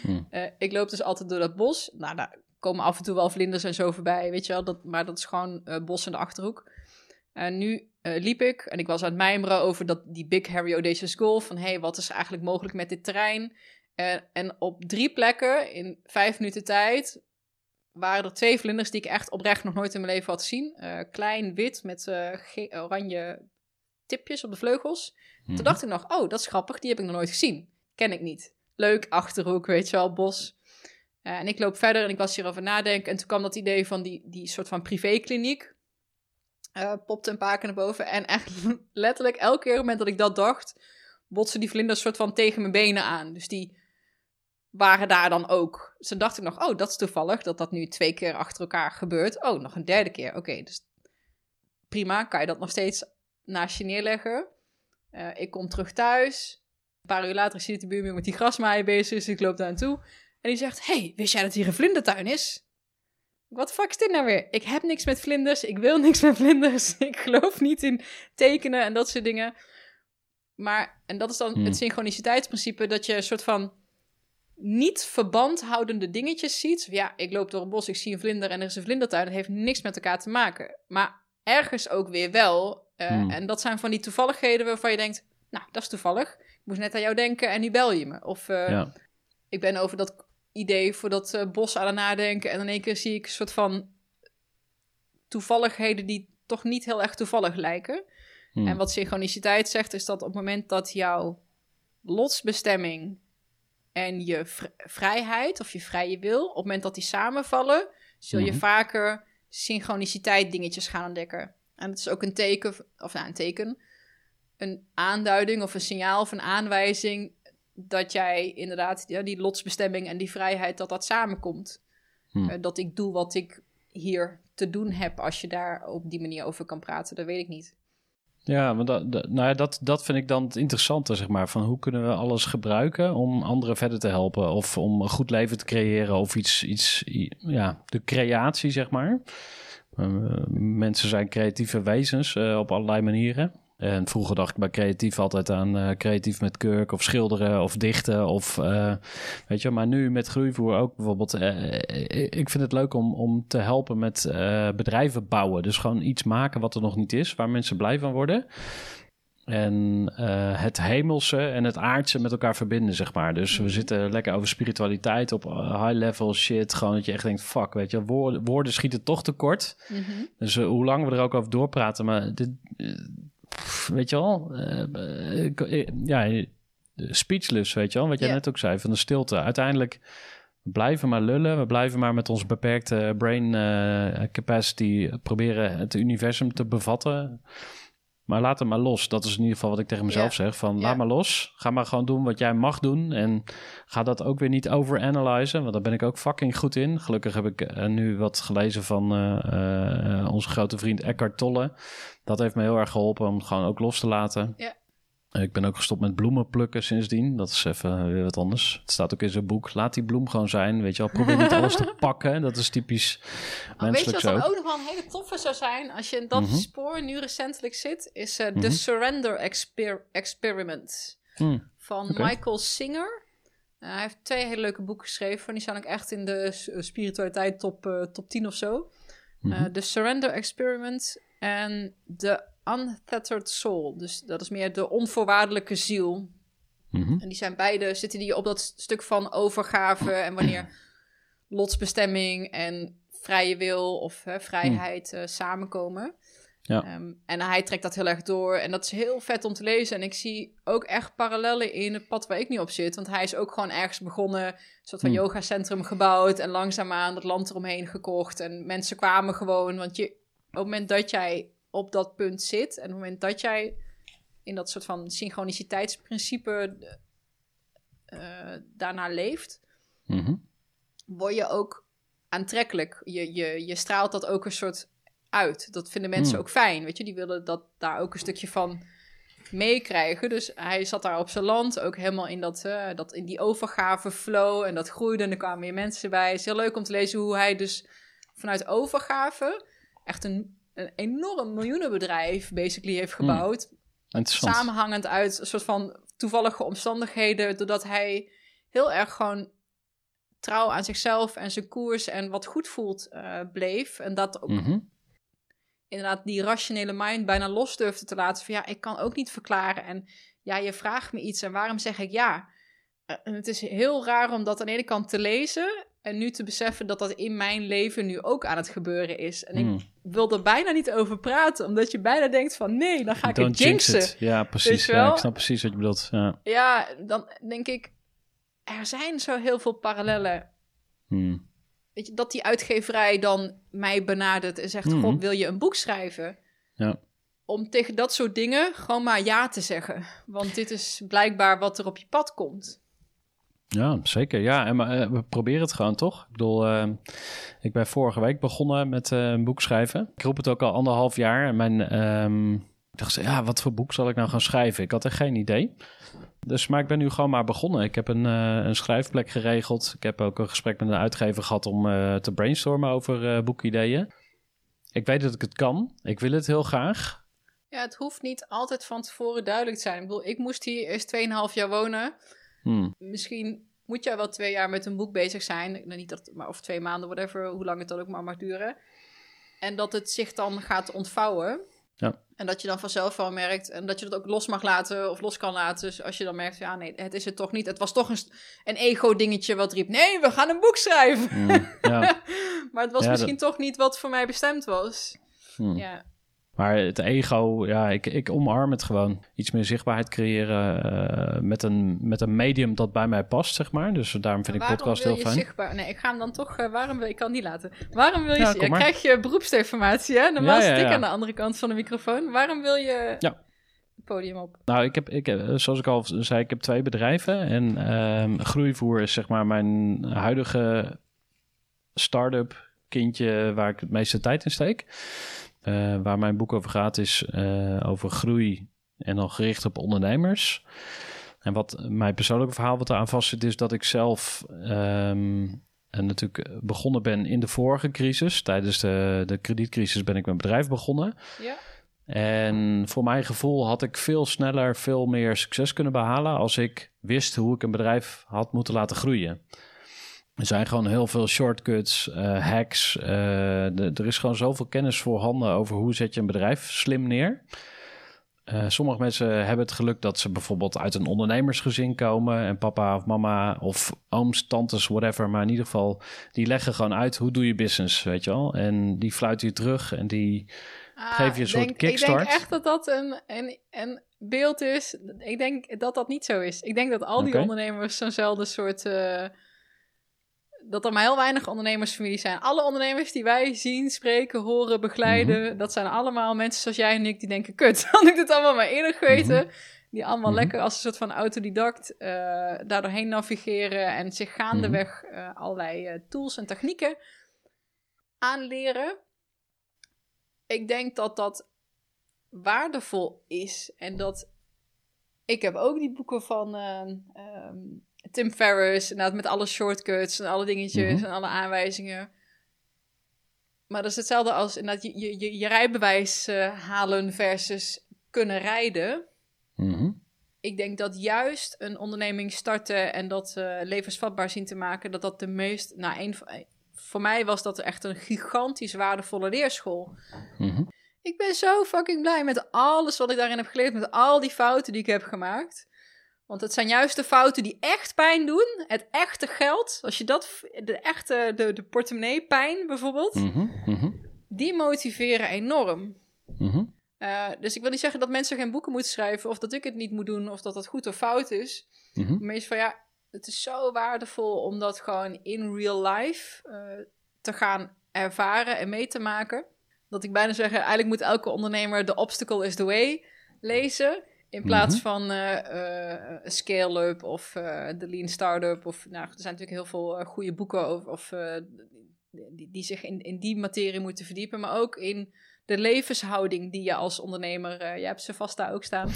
Hmm. Eh, ik loop dus altijd door dat bos. Nou, daar komen af en toe wel vlinders en zo voorbij, weet je wel. Dat, maar dat is gewoon eh, bos in de Achterhoek. En nu eh, liep ik en ik was aan het mijmeren over dat, die Big Harry Audacious Goal. Van, hé, hey, wat is eigenlijk mogelijk met dit terrein? Eh, en op drie plekken in vijf minuten tijd waren er twee vlinders die ik echt oprecht nog nooit in mijn leven had gezien. Eh, klein, wit, met eh, oranje tipjes op de vleugels. Mhm. Toen dacht ik nog, oh, dat is grappig, die heb ik nog nooit gezien. Ken ik niet. Leuk, Achterhoek, weet je wel, bos. Eh, en ik loop verder en ik was hierover nadenken. En toen kwam dat idee van die, die soort van privékliniek. eh popte een paar keer naar boven. En echt letterlijk elke keer op het moment dat ik dat dacht... botsen die vlinders soort van tegen mijn benen aan. Dus die waren daar dan ook. Dus toen dacht ik nog, oh, dat is toevallig dat dat nu twee keer achter elkaar gebeurt. Oh, nog een derde keer. Oké, dus prima, kan je dat nog steeds naast je neerleggen. Eh, ik kom terug thuis. Een paar uur later ik de buurman met die grasmaaien bezig. Dus ik loop daar naartoe. En die zegt, hey, wist jij dat hier een vlindertuin is? Wat de fuck is dit nou weer? Ik heb niks met vlinders. Ik wil niks met vlinders. Ik geloof niet in tekenen en dat soort dingen. Maar, en dat is dan Hmm. het synchroniciteitsprincipe, dat je een soort van niet verband houdende dingetjes ziet. Ja, ik loop door een bos, ik zie een vlinder en er is een vlindertuin. Dat heeft niks met elkaar te maken. Maar ergens ook weer wel. Eh, Hmm. En dat zijn van die toevalligheden waarvan je denkt, nou, dat is toevallig. Ik moest net aan jou denken en nu bel je me. Of eh, Ja. ik ben over dat idee voor dat bos aan het nadenken. En in één keer zie ik een soort van toevalligheden die toch niet heel erg toevallig lijken. Hmm. En wat synchroniciteit zegt, is dat op het moment dat jouw lotsbestemming en je vr- vrijheid of je vrije wil, op het moment dat die samenvallen, zul je Mhm. vaker synchroniciteit dingetjes gaan ontdekken. En dat is ook een teken, of nou, een teken, een aanduiding of een signaal of een aanwijzing dat jij inderdaad ja, die lotsbestemming en die vrijheid, dat dat samenkomt. Hmm. Eh, dat ik doe wat ik hier te doen heb als je daar op die manier over kan praten, dat weet ik niet. Ja, maar dat, dat- nou ja, dat, dat vind ik dan het interessante, zeg maar. Van hoe kunnen we alles gebruiken om anderen verder te helpen? Of om een goed leven te creëren of iets, iets ja, de creatie, zeg maar. Eh, mensen zijn creatieve wezens eh, op allerlei manieren. En vroeger dacht ik bij creatief altijd aan eh, creatief met kurk of schilderen of dichten of eh, weet je. Maar nu met groeivoer ook bijvoorbeeld. eh, ik vind het leuk om, om te helpen met bedrijven bouwen. Dus gewoon iets maken wat er nog niet is, waar mensen blij van worden. En het hemelse en het aardse met elkaar verbinden, zeg maar. Dus we zitten lekker over spiritualiteit op high level shit. Gewoon dat je echt denkt, fuck, weet je, woorden, woorden schieten toch tekort. Mhm. Dus hoe lang we er ook over doorpraten, maar dit, pff, weet je wel, eh, eh, eh, ja, speechless, weet je wel, wat jij net ook zei, van de stilte. Uiteindelijk we blijven maar lullen, we blijven maar met onze beperkte brain capacity proberen het universum te bevatten. Maar laat het maar los. Dat is in ieder geval wat ik tegen mezelf zeg. Van laat maar los. Ga maar gewoon doen wat jij mag doen. En ga dat ook weer niet overanalyzen. Want daar ben ik ook fucking goed in. Gelukkig heb ik eh, nu wat gelezen van eh, eh, onze grote vriend Eckhart Tolle. Dat heeft me heel erg geholpen om gewoon ook los te laten. Ja. Ik ben ook gestopt met bloemen plukken sindsdien. Dat is even weer wat anders. Het staat ook in zijn boek. Laat die bloem gewoon zijn. Weet je wel, probeer niet alles te pakken. Dat is typisch Maar weet je wat dan zo. ook nog wel een hele toffe zou zijn als je in dat Mhm. spoor nu recentelijk zit? Is eh, Mhm. The Surrender Exper- Experiment Hm. van. Michael Singer. Eh, hij heeft twee hele leuke boeken geschreven. Die staan ook echt in de s- spiritualiteit top, eh, top 10 of zo. Mhm. Eh, The Surrender Experiment en The Untethered Soul. Dus dat is meer de onvoorwaardelijke ziel. Mhm. En die zijn beide, zitten die op dat stuk van overgave en wanneer lotsbestemming en vrije wil of hè, vrijheid eh, samenkomen. Ja. Ehm, en hij trekt dat heel erg door en dat is heel vet om te lezen. En ik zie ook echt parallellen in het pad waar ik nu op zit. Want hij is ook gewoon ergens begonnen, een soort van Hmm. yogacentrum gebouwd en langzaamaan dat land eromheen gekocht. En mensen kwamen gewoon, want je, op het moment dat jij op dat punt zit en op het moment dat jij in dat soort van synchroniciteitsprincipe eh daarna leeft, Mhm. word je ook aantrekkelijk. Je, je, je straalt dat ook een soort uit. Dat vinden mensen Hmm. ook fijn. Weet je, die willen dat daar ook een stukje van meekrijgen. Dus hij zat daar op zijn land, ook helemaal in, dat, eh, dat, in die overgave flow. En dat groeide en er kwamen meer mensen bij. Het is heel leuk om te lezen hoe hij dus vanuit overgave echt een, een enorm miljoenenbedrijf basically heeft Hmm. gebouwd samenhangend uit een soort van toevallige omstandigheden, doordat hij heel erg gewoon trouw aan zichzelf en zijn koers en wat goed voelt eh, bleef. En dat ook Mhm. inderdaad die rationele mind bijna los durfde te laten van ja, ik kan ook niet verklaren en ja, je vraagt me iets en waarom zeg ik ja? Eh, En het is heel raar om dat aan de ene kant te lezen en nu te beseffen dat dat in mijn leven nu ook aan het gebeuren is. En Hmm. ik wil er bijna niet over praten, omdat je bijna denkt van nee, dan ga ik Don't het jinx jinxen. Ja, precies. Ja, ik snap precies wat je bedoelt. Ja. Ja, dan denk ik, er zijn zo heel veel parallellen. Hmm. Weet je, dat die uitgeverij dan mij benadert en zegt: Mhm. God, wil je een boek schrijven? Ja. Om tegen dat soort dingen gewoon maar ja te zeggen. Want dit is blijkbaar wat er op je pad komt. Ja, zeker. Ja, en maar, eh, we proberen het gewoon toch? Ik bedoel, eh, ik ben vorige week begonnen met eh, een boek schrijven. Ik roep het ook al anderhalf jaar. En mijn, ehm, ik dacht, ja, wat voor boek zal ik nou gaan schrijven? Ik had echt geen idee. Dus, maar ik ben nu gewoon maar begonnen. Ik heb een, een schrijfplek geregeld. Ik heb ook een gesprek met een uitgever gehad om te brainstormen over boekideeën. Ik weet dat ik het kan. Ik wil het heel graag. Ja, het hoeft niet altijd van tevoren duidelijk te zijn. Ik bedoel, ik moest hier eerst 2,5 jaar wonen. Hmm. Misschien moet jij wel twee jaar met een boek bezig zijn. Nou, niet dat, maar of twee maanden, whatever, hoe lang het dan ook maar mag duren. En dat het zich dan gaat ontvouwen. Ja. En dat je dan vanzelf wel merkt. En dat je dat ook los mag laten of los kan laten. Dus als je dan merkt, ja nee, het is het toch niet. Het was toch een, een ego-dingetje wat riep, nee, we gaan een boek schrijven. Hmm. Ja. maar het was Ja, misschien toch niet wat voor mij bestemd was. Hmm. Ja, Maar het ego, ja, ik, ik omarm het gewoon. Iets meer zichtbaarheid creëren eh, met, een, met een medium dat bij mij past, zeg maar. Dus daarom vind ik waarom podcast wil heel je fijn. zichtbaar... Nee, ik ga hem dan toch... eh, waarom wil ik kan niet laten. Waarom wil je... Ja, krijg je beroepsdeformatie, hè? Normaal Ja, ja, zit ik aan de andere kant van de microfoon. Waarom wil je Ja. het podium op? Nou, ik heb, ik, heb- zoals ik al zei, ik heb twee bedrijven. En ehm, groeivoer is zeg maar mijn huidige start-up kindje waar ik het meeste tijd in steek. Eh, waar mijn boek over gaat is eh, over groei en dan gericht op ondernemers. En wat mijn persoonlijke verhaal wat eraan vast zit is dat ik zelf ehm, en natuurlijk begonnen ben in de vorige crisis. Tijdens de, de kredietcrisis ben ik mijn bedrijf begonnen. Ja? En voor mijn gevoel had ik veel sneller veel meer succes kunnen behalen als ik wist hoe ik een bedrijf had moeten laten groeien. Er zijn gewoon heel veel shortcuts, eh, hacks. eh, de- er is gewoon zoveel kennis voorhanden over hoe zet je een bedrijf slim neer. Eh, sommige mensen hebben het geluk dat ze bijvoorbeeld uit een ondernemersgezin komen en papa of mama of ooms, tantes, whatever. Maar in ieder geval, die leggen gewoon uit hoe doe je business, weet je wel. En die fluiten je terug en die Ah, Geef je een soort denk, kickstart? Ik denk echt dat dat een, een, een beeld is. Ik denk dat dat niet zo is. Ik denk dat al die ondernemers zo'nzelfde soort... dat er maar heel weinig ondernemersfamilies zijn. Alle ondernemers die wij zien, spreken, horen, begeleiden... Mhm. dat zijn allemaal mensen zoals jij en ik die denken... kut, had ik dit allemaal maar eerder geweten. Die allemaal Mhm. lekker als een soort van autodidact eh daar doorheen navigeren... en zich gaandeweg Mhm. eh, allerlei eh, tools en technieken aanleren. Ik denk dat dat waardevol is en dat ik heb ook die boeken van ehm, ehm, Tim Ferriss, inderdaad met alle shortcuts en alle dingetjes Mhm. en alle aanwijzingen. Maar dat is hetzelfde als inderdaad je, je, je, je rijbewijs eh, halen versus kunnen rijden. Mhm. Ik denk dat juist een onderneming starten en dat eh, levensvatbaar zien te maken, dat dat de meest, nou, een, voor mij was dat echt een gigantisch waardevolle leerschool. Mhm. Ik ben zo fucking blij met alles wat ik daarin heb geleerd, met al die fouten die ik heb gemaakt. Want het zijn juist de fouten die echt pijn doen. Het echte geld, als je dat, de echte, de, de portemonnee-pijn bijvoorbeeld, Mhm. Mhm. die motiveren enorm. Mhm. Eh, dus ik wil niet zeggen dat mensen geen boeken moeten schrijven, of dat ik het niet moet doen, of dat dat goed of fout is. Maar is van ja, het is zo waardevol om dat gewoon in real life eh, te gaan ervaren en mee te maken. Dat ik bijna zeg, eigenlijk moet elke ondernemer The Obstacle is the Way lezen. In plaats Mhm. van eh, eh, Scale Up of eh The Lean Startup. Of, nou, er zijn natuurlijk heel veel goede boeken over, of, die, die zich in, in die materie moeten verdiepen. Maar ook in de levenshouding die je als ondernemer... eh jij hebt ze vast daar ook staan.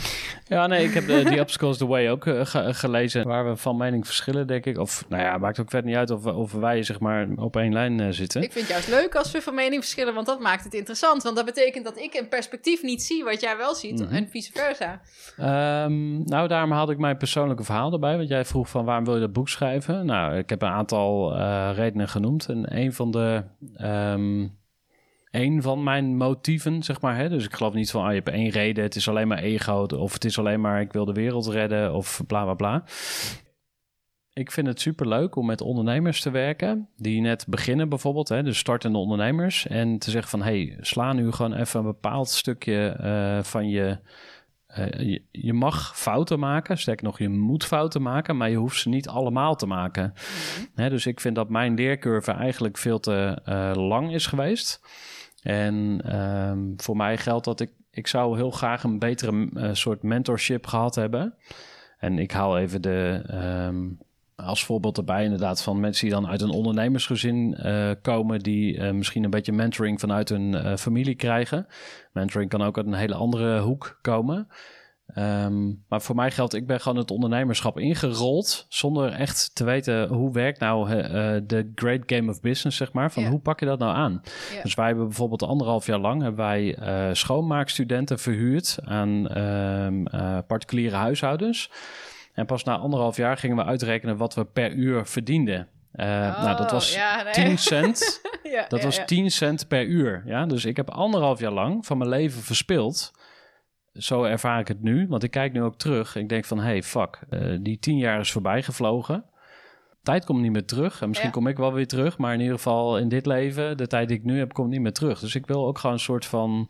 Ja, nee, ik heb de, The Obstacles the Way ook eh, ge- gelezen. Waar we van mening verschillen, denk ik. Of, nou ja, maakt ook verder niet uit of, of wij, zeg maar, op één lijn eh, zitten. Ik vind het juist leuk als we van mening verschillen, want dat maakt het interessant. Want dat betekent dat ik een perspectief niet zie wat jij wel ziet Mhm. en vice versa. Ehm, nou, daarom had ik mijn persoonlijke verhaal erbij. Want jij vroeg van waarom wil je dat boek schrijven? Nou, ik heb een aantal eh, redenen genoemd. En een van de... ehm, een van mijn motieven, zeg maar. Hè? Dus ik geloof niet van, ah, je hebt één reden, het is alleen maar ego, of het is alleen maar ik wil de wereld redden, of bla bla bla. Ik vind het super leuk om met ondernemers te werken, die net beginnen bijvoorbeeld, hè, dus startende ondernemers. En te zeggen van, hey, sla nu gewoon even een bepaald stukje eh, van je, eh, je... Je mag fouten maken, sterker nog, je moet fouten maken, maar je hoeft ze niet allemaal te maken. Hè, dus ik vind dat mijn leercurve eigenlijk veel te eh, lang is geweest. En ehm, voor mij geldt dat ik, ik zou heel graag een betere eh, soort mentorship gehad hebben. En ik haal even de, ehm, als voorbeeld erbij inderdaad van mensen die dan uit een ondernemersgezin eh, komen, die eh, misschien een beetje mentoring vanuit hun familie krijgen. Mentoring kan ook uit een hele andere hoek komen. Ehm, maar voor mij geldt, ik ben gewoon het ondernemerschap ingerold zonder echt te weten hoe werkt nou eh, de great game of business, zeg maar. Van hoe pak je dat nou aan? Dus wij hebben bijvoorbeeld anderhalf jaar lang hebben wij eh, schoonmaakstudenten verhuurd aan ehm, eh, particuliere huishoudens. En pas na anderhalf jaar gingen we uitrekenen wat we per uur verdienden. Nou, dat Oh, was ja, nee. 10 cent. ja, Dat ja, was ja. 10 cent per uur. Ja? Dus ik heb anderhalf jaar lang van mijn leven verspild. Zo ervaar ik het nu. Want ik kijk nu ook terug. Ik denk van, hey, fuck. eh, die 10 jaar is voorbij gevlogen. Tijd komt niet meer terug. En misschien Ja. kom ik wel weer terug. Maar in ieder geval in dit leven, de tijd die ik nu heb, komt niet meer terug. Dus ik wil ook gewoon een soort van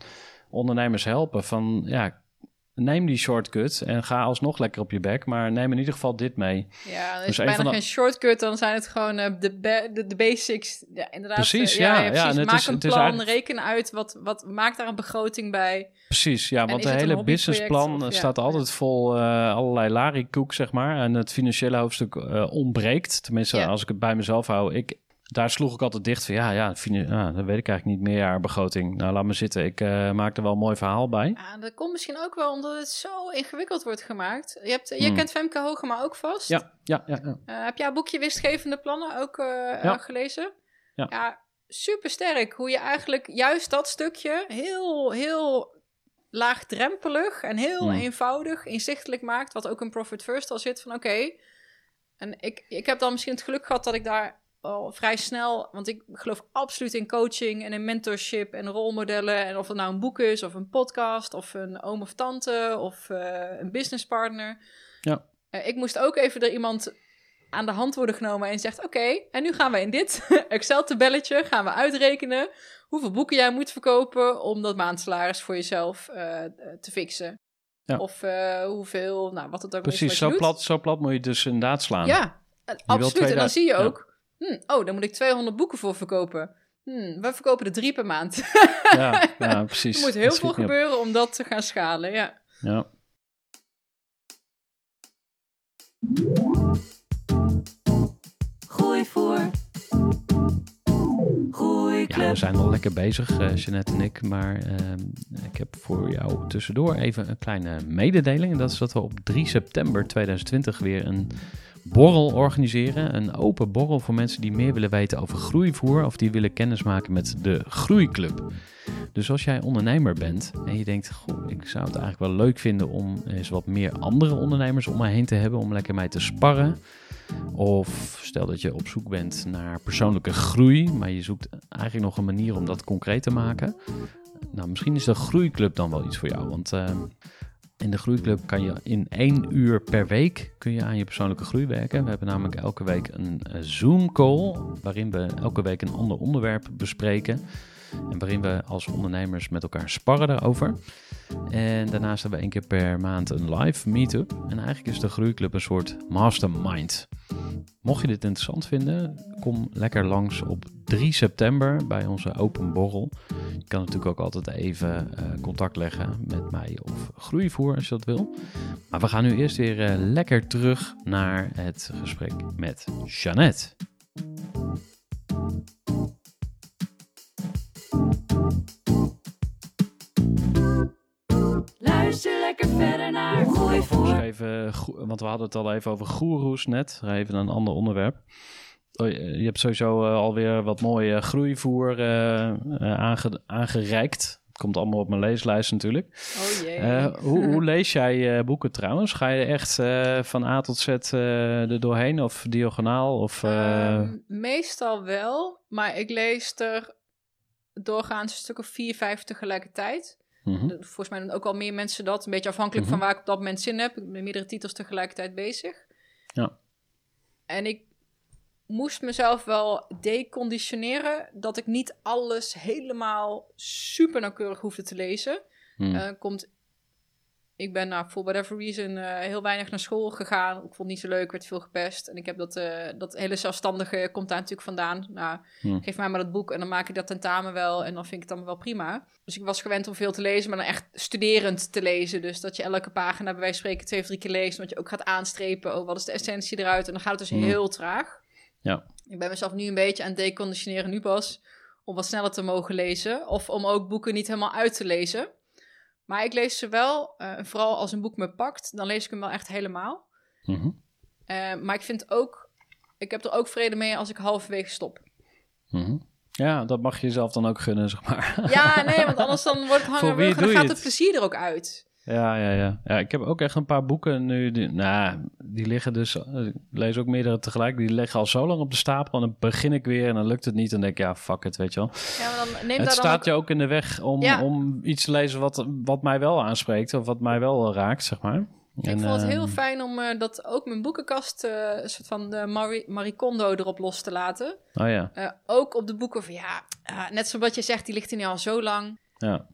ondernemers helpen. Van, ja, neem die shortcut en ga alsnog lekker op je bek. Maar neem in ieder geval dit mee. Ja, is Dus een bijna de- geen shortcut, dan zijn het gewoon eh, de, ba- de, de basics. Ja, inderdaad. Precies, eh, ja, ja, precies. en het Maak is- een is plan, eigenlijk- reken uit, wat, wat, maak daar een begroting bij. Precies, ja, want is de hele businessplan of- ja, staat altijd vol eh, allerlei larikoek, zeg maar. En het financiële hoofdstuk eh, ontbreekt. Tenminste, Ja. als ik het bij mezelf hou. Ik, daar sloeg ik altijd dicht van, ja, ja, ja dat weet ik eigenlijk niet, meerjaarbegroting. Nou, laat me zitten. Ik eh, maak er wel een mooi verhaal bij. Ja, dat komt misschien ook wel omdat het zo ingewikkeld wordt gemaakt. Je, hebt, je Hmm. kent Femke Hogema ook vast. Ja, ja, ja. ja. Eh, heb jij boekje Winstgevende Plannen ook eh, Ja. gelezen? Ja. super sterk. Hoe je eigenlijk juist dat stukje heel, heel laagdrempelig en heel Hmm. eenvoudig, inzichtelijk maakt. Wat ook in Profit First al zit van oké. En ik, ik heb dan misschien het geluk gehad dat ik daar al vrij snel... Want ik geloof absoluut in coaching en in mentorship en rolmodellen. En of het nou een boek is of een podcast of een oom of tante of eh, een businesspartner. Ja. Eh, ik moest ook even door iemand aan de hand worden genomen en zegt... Oké, en nu gaan we in dit Excel-tabelletje gaan we uitrekenen... hoeveel boeken jij moet verkopen om dat maandsalaris voor jezelf eh, te fixen. Ja. Of hoeveel, nou wat het ook Precies, is wat zo doet. plat, zo plat moet je dus inderdaad slaan. Ja, absoluut. En dan 2000 zie je ook... hm, oh, daar moet ik 200 boeken voor verkopen. Hm, we verkopen er drie per maand. ja, ja, precies. er moet heel Dat veel gebeuren om dat te gaan schalen, ja. Ja. Gooi voor. Gooi Ja, we zijn al lekker bezig, eh Jeanette en ik. Maar ehm, ik heb voor jou tussendoor even een kleine mededeling. En dat is dat we op 3 september 2020 weer een borrel organiseren. Een open borrel voor mensen die meer willen weten over groeivoer. Of die willen kennismaken met de Groeiclub. Dus als jij ondernemer bent en je denkt, goh, ik zou het eigenlijk wel leuk vinden om eens wat meer andere ondernemers om me heen te hebben. Om lekker mee te sparren. Of stel dat je op zoek bent naar persoonlijke groei, maar je zoekt eigenlijk nog een manier om dat concreet te maken. Nou, misschien is de groeiclub dan wel iets voor jou. Want ehm, in de groeiclub kan je in één uur per week kun je aan je persoonlijke groei werken. We hebben namelijk elke week een eh, Zoom call, waarin we elke week een ander onderwerp bespreken. En waarin we als ondernemers met elkaar sparren daarover. En daarnaast hebben we één keer per maand een live meetup. En eigenlijk is de groeiclub een soort mastermind. Mocht je dit interessant vinden, kom lekker langs op 3 september bij onze open borrel. Je kan natuurlijk ook altijd even eh, contact leggen met mij of Groeivoer als je dat wil. Maar we gaan nu eerst weer eh, lekker terug naar het gesprek met Jeannette. Luister lekker verder naar Gooi voor. even, go- want we hadden het al even over goeroes net. Even een ander onderwerp. Oh, Je hebt sowieso eh, alweer wat mooie groeivoer eh, eh, aange- aangereikt. Het komt allemaal op mijn leeslijst natuurlijk. Oh jee. Eh, hoe, hoe lees jij eh, boeken trouwens? Ga je echt eh, van A tot Z eh, er doorheen of diagonaal? Of, eh, Ehm, meestal wel, maar ik lees er doorgaans een stuk of vier, vijf tegelijkertijd. mhm, Volgens mij doen ook al meer mensen dat. Een beetje afhankelijk Mhm. van waar ik op dat moment zin heb. Ik ben meerdere titels tegelijkertijd bezig. Ja. En ik moest mezelf wel deconditioneren dat ik niet alles helemaal super nauwkeurig hoefde te lezen. hmm, Eh, komt, ik ben nou, for whatever reason eh, heel weinig naar school gegaan. Ik vond het niet zo leuk, werd veel gepest. En ik heb dat, eh, dat hele zelfstandige komt daar natuurlijk vandaan. Nou, geef mij maar dat boek en dan maak ik dat tentamen wel. En dan vind ik het allemaal wel prima. Dus ik was gewend om veel te lezen, maar dan echt studerend te lezen. Dus dat je elke pagina bij wijze van spreken twee of drie keer leest. Want je ook gaat aanstrepen, oh, wat is de essentie eruit? En dan gaat het dus heel traag. Ja. Ik ben mezelf nu een beetje aan het deconditioneren, nu pas. Om wat sneller te mogen lezen. Of om ook boeken niet helemaal uit te lezen. Maar ik lees ze wel, eh, vooral als een boek me pakt, dan lees ik hem wel echt helemaal. mhm, Eh, maar ik vind ook, ik heb er ook vrede mee als ik halverwege stop. mhm. Ja, dat mag je jezelf dan ook gunnen, zeg maar. Ja, nee, want anders dan wordt het hangen dan doe je gaat het? het plezier er ook uit. Ja, ja, ja. Ja, ik heb ook echt een paar boeken nu. Die, nou, die liggen dus. eh, Ik lees ook meerdere tegelijk. Die liggen al zo lang op de stapel. En dan begin ik weer en dan lukt het niet. En denk ik, ja, fuck it, weet je wel. Ja, maar dan neem het dan staat ook... je ook in de weg om, Ja. om iets te lezen wat, wat mij wel aanspreekt. Of wat mij wel raakt, zeg maar. Ik En, vond het heel ehm, fijn om eh, dat ook mijn boekenkast eh, een soort van de Marie, Marie Kondo erop los te laten. Oh ja, ook op de boeken van ja, eh, net zoals wat je zegt, die ligt er nu al zo lang. ja.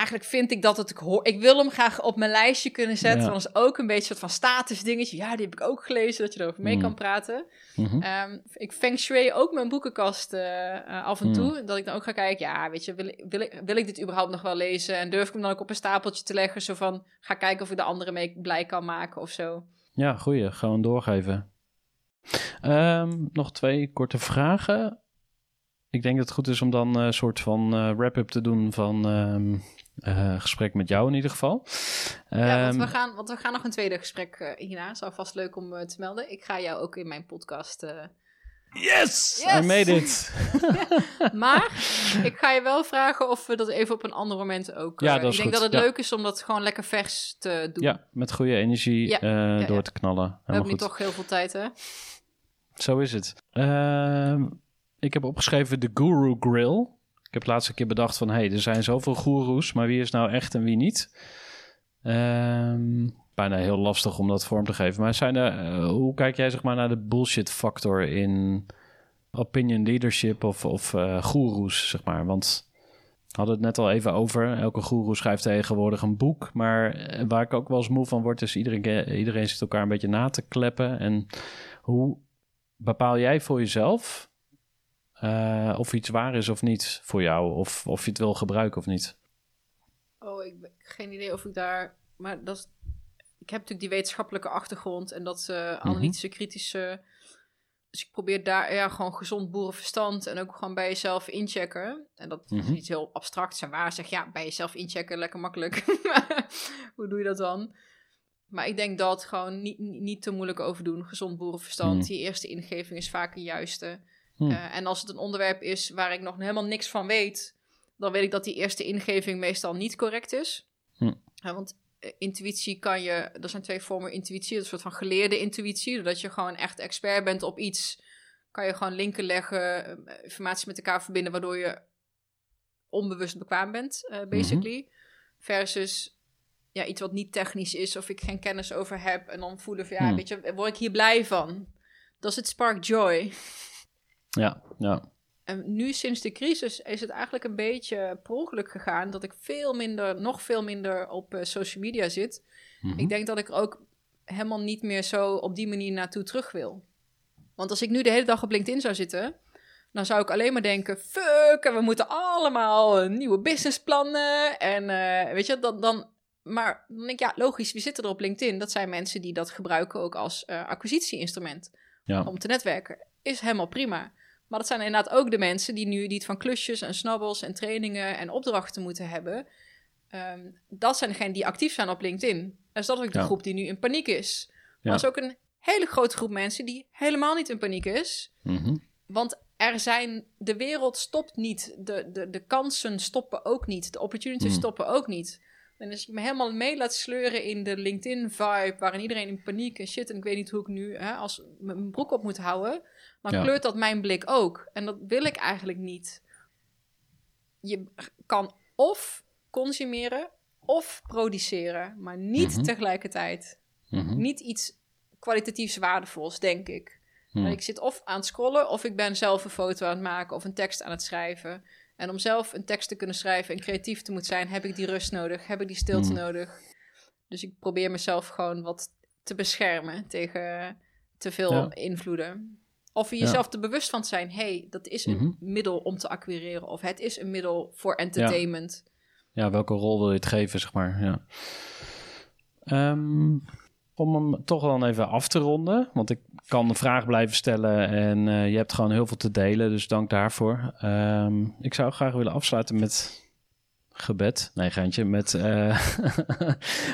Eigenlijk vind ik dat het ik hoor. Ik wil hem graag op mijn lijstje kunnen zetten. Ja. Dat is ook een beetje een soort van status dingetje. Ja, die heb ik ook gelezen, dat je erover mee Mm. kan praten. Mhm. Ehm, ik feng shui ook mijn boekenkast eh, eh, af en Mm. toe. Dat ik dan ook ga kijken, ja, weet je, wil, ik- wil, ik, wil ik dit überhaupt nog wel lezen? En durf ik hem dan ook op een stapeltje te leggen? Zo van, ga kijken of ik de andere mee blij kan maken of zo. ja, goeie. Gewoon doorgeven. Ehm, nog twee korte vragen. Ik denk dat het goed is om dan een soort van eh, wrap-up te doen van ehm, eh, gesprek met jou in ieder geval. ja, want Ehm, we, gaan, want we gaan nog een tweede gesprek eh, hierna. Is alvast leuk om eh, te melden. Ik ga jou ook in mijn podcast Yes! Yes! I made it! Maar ik ga je wel vragen of we dat even op een ander moment ook... Ja, dat is ik denk goed, dat het ja. leuk is om dat gewoon lekker vers te doen. Ja, met goede energie Ja, ja, door te knallen. we hebben nu toch heel veel tijd, hè? Zo is het. Ehm, ik heb opgeschreven de Guru Grill. Ik heb laatst een keer bedacht van... hey, er zijn zoveel goeroes, maar wie is nou echt en wie niet? Ehm, bijna heel lastig om dat vorm te geven. Maar zijn er, eh, hoe kijk jij zeg maar naar de bullshit factor in opinion leadership of, of eh goeroes, zeg maar? Want we hadden het net al even over. Elke goeroe schrijft tegenwoordig een boek. Maar eh, waar ik ook wel eens moe van word... is iedereen, iedereen zit elkaar een beetje na te kleppen. En hoe bepaal jij voor jezelf... eh, of iets waar is of niet voor jou? Of of je het wil gebruiken of niet? Oh, ik heb geen idee of ik daar... Maar dat is... Ik heb natuurlijk die wetenschappelijke achtergrond en dat eh, analytische, kritische... Dus ik probeer daar ja, gewoon gezond boerenverstand en ook gewoon bij jezelf inchecken. En dat Mhm. is iets heel abstracts en waar. Zeg ja, bij jezelf inchecken, lekker makkelijk. Hoe doe je dat dan? Maar ik denk dat gewoon niet, niet te moeilijk over doen. Gezond boerenverstand. Mhm. Die eerste ingeving is vaak de juiste. Hmm. Eh, en als het een onderwerp is waar ik nog helemaal niks van weet, dan weet ik dat die eerste ingeving meestal niet correct is. Hm. Ja, want eh, intuïtie kan je, er zijn twee vormen intuïtie, een soort van geleerde intuïtie, doordat je gewoon echt expert bent op iets, kan je gewoon linken leggen, eh, informatie met elkaar verbinden, waardoor je onbewust bekwaam bent, eh, basically. Versus ja, iets wat niet technisch is of ik geen kennis over heb en dan voelen van ja, Hm. weet je, word ik hier blij van? Dat is het spark joy. Ja, ja. En nu sinds de crisis is het eigenlijk een beetje per ongeluk gegaan dat ik veel minder, nog veel minder op eh, social media zit. Mhm. Ik denk dat ik er ook helemaal niet meer zo op die manier naartoe terug wil. Want als ik nu de hele dag op LinkedIn zou zitten, dan zou ik alleen maar denken: fuck, en we moeten allemaal een nieuwe businessplannen. En eh, weet je, dan, dan. Maar dan denk ik, ja, logisch, wie zitten er op LinkedIn? Dat zijn mensen die dat gebruiken ook als eh acquisitie-instrument Ja. om te netwerken. Is helemaal prima. Maar dat zijn inderdaad ook de mensen die nu die het van klusjes en snabbels en trainingen en opdrachten moeten hebben. Ehm, dat zijn degenen die actief zijn op LinkedIn. Dus dat is ook de Ja. groep die nu in paniek is. Maar Ja. er is ook een hele grote groep mensen die helemaal niet in paniek is. Mhm. Want er zijn, de wereld stopt niet. De, de, de kansen stoppen ook niet. De opportunities Hmm. stoppen ook niet. En als ik me helemaal mee laat sleuren in de LinkedIn-vibe, waarin iedereen in paniek en shit, en ik weet niet hoe ik nu hè, als mijn broek op moet houden, dan Ja. kleurt dat mijn blik ook. En dat wil ik eigenlijk niet. Je kan of consumeren of produceren, maar niet Mhm. tegelijkertijd. Mhm. Niet iets kwalitatiefs waardevols, denk ik. Hmm. Ik zit of aan het scrollen, of ik ben zelf een foto aan het maken of een tekst aan het schrijven. En om zelf een tekst te kunnen schrijven en creatief te moeten zijn, heb ik die rust nodig, heb ik die stilte Hmm. nodig. Dus ik probeer mezelf gewoon wat te beschermen tegen te veel Ja. invloeden. Of je Ja. jezelf er bewust van te zijn, hey, dat is een Mhm. middel om te acquireren. Of het is een middel voor entertainment. Ja, welke rol wil je het geven, zeg maar. Ja. Ehm, om hem toch dan even af te ronden, want ik kan de vraag blijven stellen en eh, je hebt gewoon heel veel te delen, dus dank daarvoor. Ehm, ik zou graag willen afsluiten met gebed. Nee, geintje, met eh,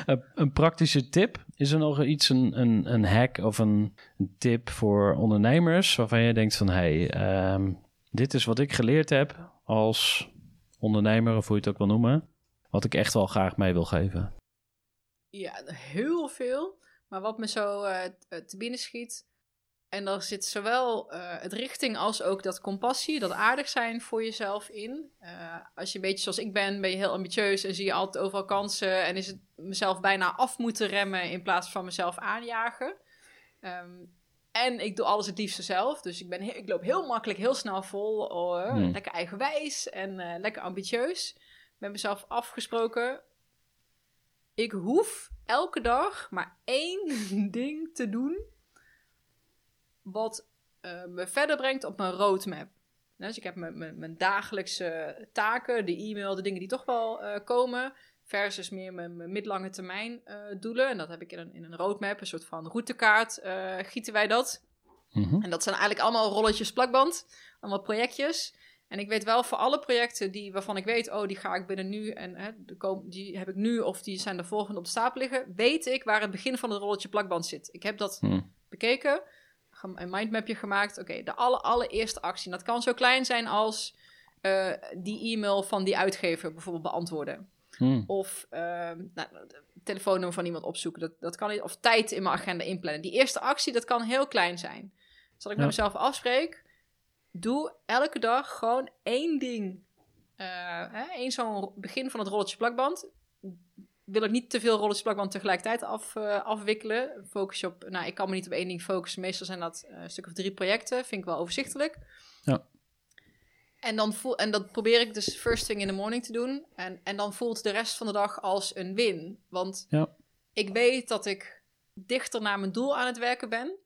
een- praktische tip. Is er nog iets, een, een, een hack of een, tip voor ondernemers waarvan je denkt van, hey, ehm, dit is wat ik geleerd heb als ondernemer of hoe je het ook wil noemen, wat ik echt wel graag mee wil geven. Ja, heel veel. Maar wat me zo eh, te binnen schiet. En daar zit zowel eh, het richting als ook dat compassie, dat aardig zijn voor jezelf in. Eh, als je een beetje zoals ik ben, ben je heel ambitieus en zie je altijd overal kansen. En is het mezelf bijna af moeten remmen in plaats van mezelf aanjagen. Ehm, en ik doe alles het liefste zelf. Dus ik, ben he- ik loop heel makkelijk, heel snel vol. Hmm. Lekker eigenwijs en eh, lekker ambitieus. Met mezelf afgesproken. Ik hoef elke dag maar één ding te doen. Wat eh, me verder brengt op mijn roadmap. Dus ik heb mijn, mijn, mijn dagelijkse taken, de e-mail, de dingen die toch wel eh, komen. Versus meer mijn, mijn midlange termijn eh, doelen. En dat heb ik in een, in een roadmap, een soort van routekaart, gieten wij dat. Mhm. En dat zijn eigenlijk allemaal rolletjes plakband, allemaal projectjes. En ik weet wel voor alle projecten die, waarvan ik weet, oh, die ga ik binnen nu en hè, die heb ik nu of die zijn de volgende op de stapel liggen, weet ik waar het begin van het rolletje plakband zit. Ik heb dat Hm. bekeken, een mindmapje gemaakt. Oké, de alle, allereerste actie. En dat kan zo klein zijn als eh, die e-mail van die uitgever bijvoorbeeld beantwoorden. Hmm. Of uh, nou, het telefoonnummer van iemand opzoeken. Dat, dat kan niet. Of tijd in mijn agenda inplannen. Die eerste actie, dat kan heel klein zijn. Dus dat ik met mezelf afspreek. Doe elke dag gewoon één ding. Eh, hè, één zo'n begin van het rolletje plakband. Wil ik niet te veel rolletjes plakband tegelijkertijd af, eh, afwikkelen. Focus je op, nou, ik kan me niet op één ding focussen. Meestal zijn dat eh, een stuk of drie projecten. Vind ik wel overzichtelijk. Ja. En, dan voel, en dat probeer ik dus first thing in the morning te doen. En, en dan voelt de rest van de dag als een win. Want Ja. ik weet dat ik dichter naar mijn doel aan het werken ben.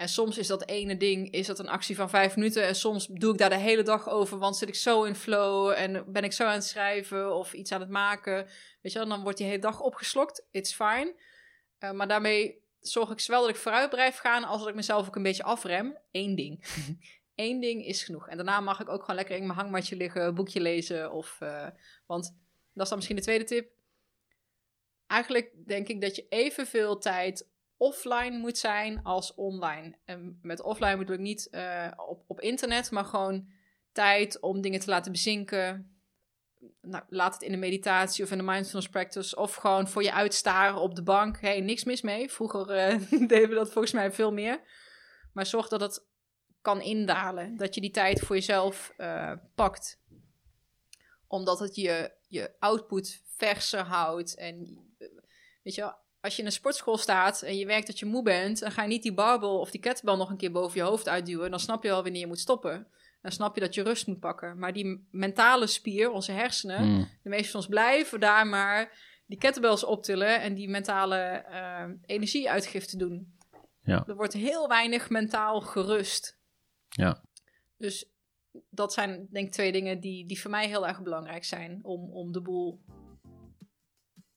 En soms is dat ene ding is dat een actie van vijf minuten. En soms doe ik daar de hele dag over. Want zit ik zo in flow en ben ik zo aan het schrijven of iets aan het maken. Weet je wel, dan wordt die hele dag opgeslokt. It's fine. Eh, maar daarmee zorg ik zowel dat ik vooruit blijf gaan als dat ik mezelf ook een beetje afrem. Eén ding. Eén ding is genoeg. En daarna mag ik ook gewoon lekker in mijn hangmatje liggen, boekje lezen. Of, eh, want dat is dan misschien de tweede tip. Eigenlijk denk ik dat je evenveel tijd offline moet zijn als online. En met offline bedoel ik niet eh, op, op internet, maar gewoon tijd om dingen te laten bezinken. Nou, laat het in de meditatie of in de mindfulness practice. Of gewoon voor je uitstaren op de bank. hey, niks mis mee. Vroeger eh, deden we dat volgens mij veel meer. Maar zorg dat het kan indalen. Dat je die tijd voor jezelf eh, pakt. Omdat het je, je output verser houdt. En weet je wel, als je in een sportschool staat en je werkt dat je moe bent, dan ga je niet die barbel of die kettlebell nog een keer boven je hoofd uitduwen. Dan snap je wel wanneer je moet stoppen. Dan snap je dat je rust moet pakken. Maar die mentale spier, onze hersenen, Hmm. de meeste van ons blijven daar maar die kettlebells optillen en die mentale eh, energieuitgifte doen. Ja. Er wordt heel weinig mentaal gerust. Ja. Dus dat zijn denk ik twee dingen die, die voor mij heel erg belangrijk zijn om, om de boel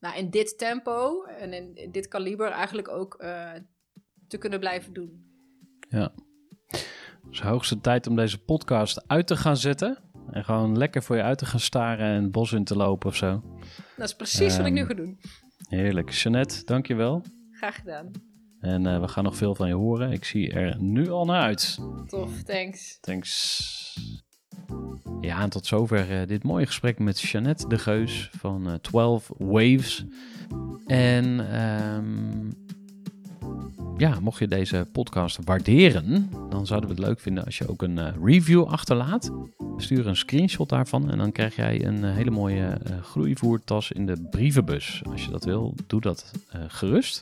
nou, in dit tempo en in, in dit kaliber eigenlijk ook eh, te kunnen blijven doen. Het is hoogste tijd om deze podcast uit te gaan zetten. En gewoon lekker voor je uit te gaan staren en het bos in te lopen of zo. Dat is precies wat ik nu Ehm. ga doen. Heerlijk. Jeannette, dankjewel. Graag gedaan. En eh, we gaan nog veel van je horen. Ik zie er nu al naar uit. Tof, thanks. Thanks. Ja, tot zover eh, dit mooie gesprek met Jeannette de Geus van eh 12 Waves. En ehm, ja, mocht je deze podcast waarderen, dan zouden we het leuk vinden als je ook een eh, review achterlaat. Stuur een screenshot daarvan en dan krijg jij een hele mooie groeivoertas in de brievenbus. Als je dat wil, doe dat gerust.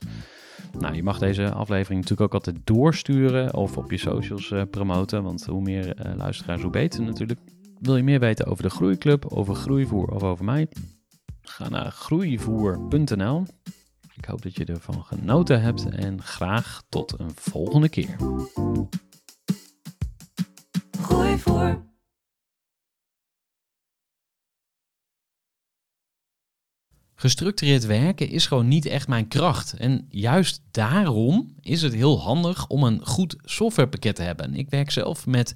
Nou, je mag deze aflevering natuurlijk ook altijd doorsturen of op je socials promoten, want hoe meer luisteraars, hoe beter natuurlijk. Wil je meer weten over de Groeiclub, over groeivoer of over mij? Ga naar groeivoer.nl. Ik hoop dat je ervan genoten hebt en graag tot een volgende keer. Gooi voor. Gestructureerd werken is gewoon niet echt mijn kracht. En juist daarom is het heel handig om een goed softwarepakket te hebben. Ik werk zelf met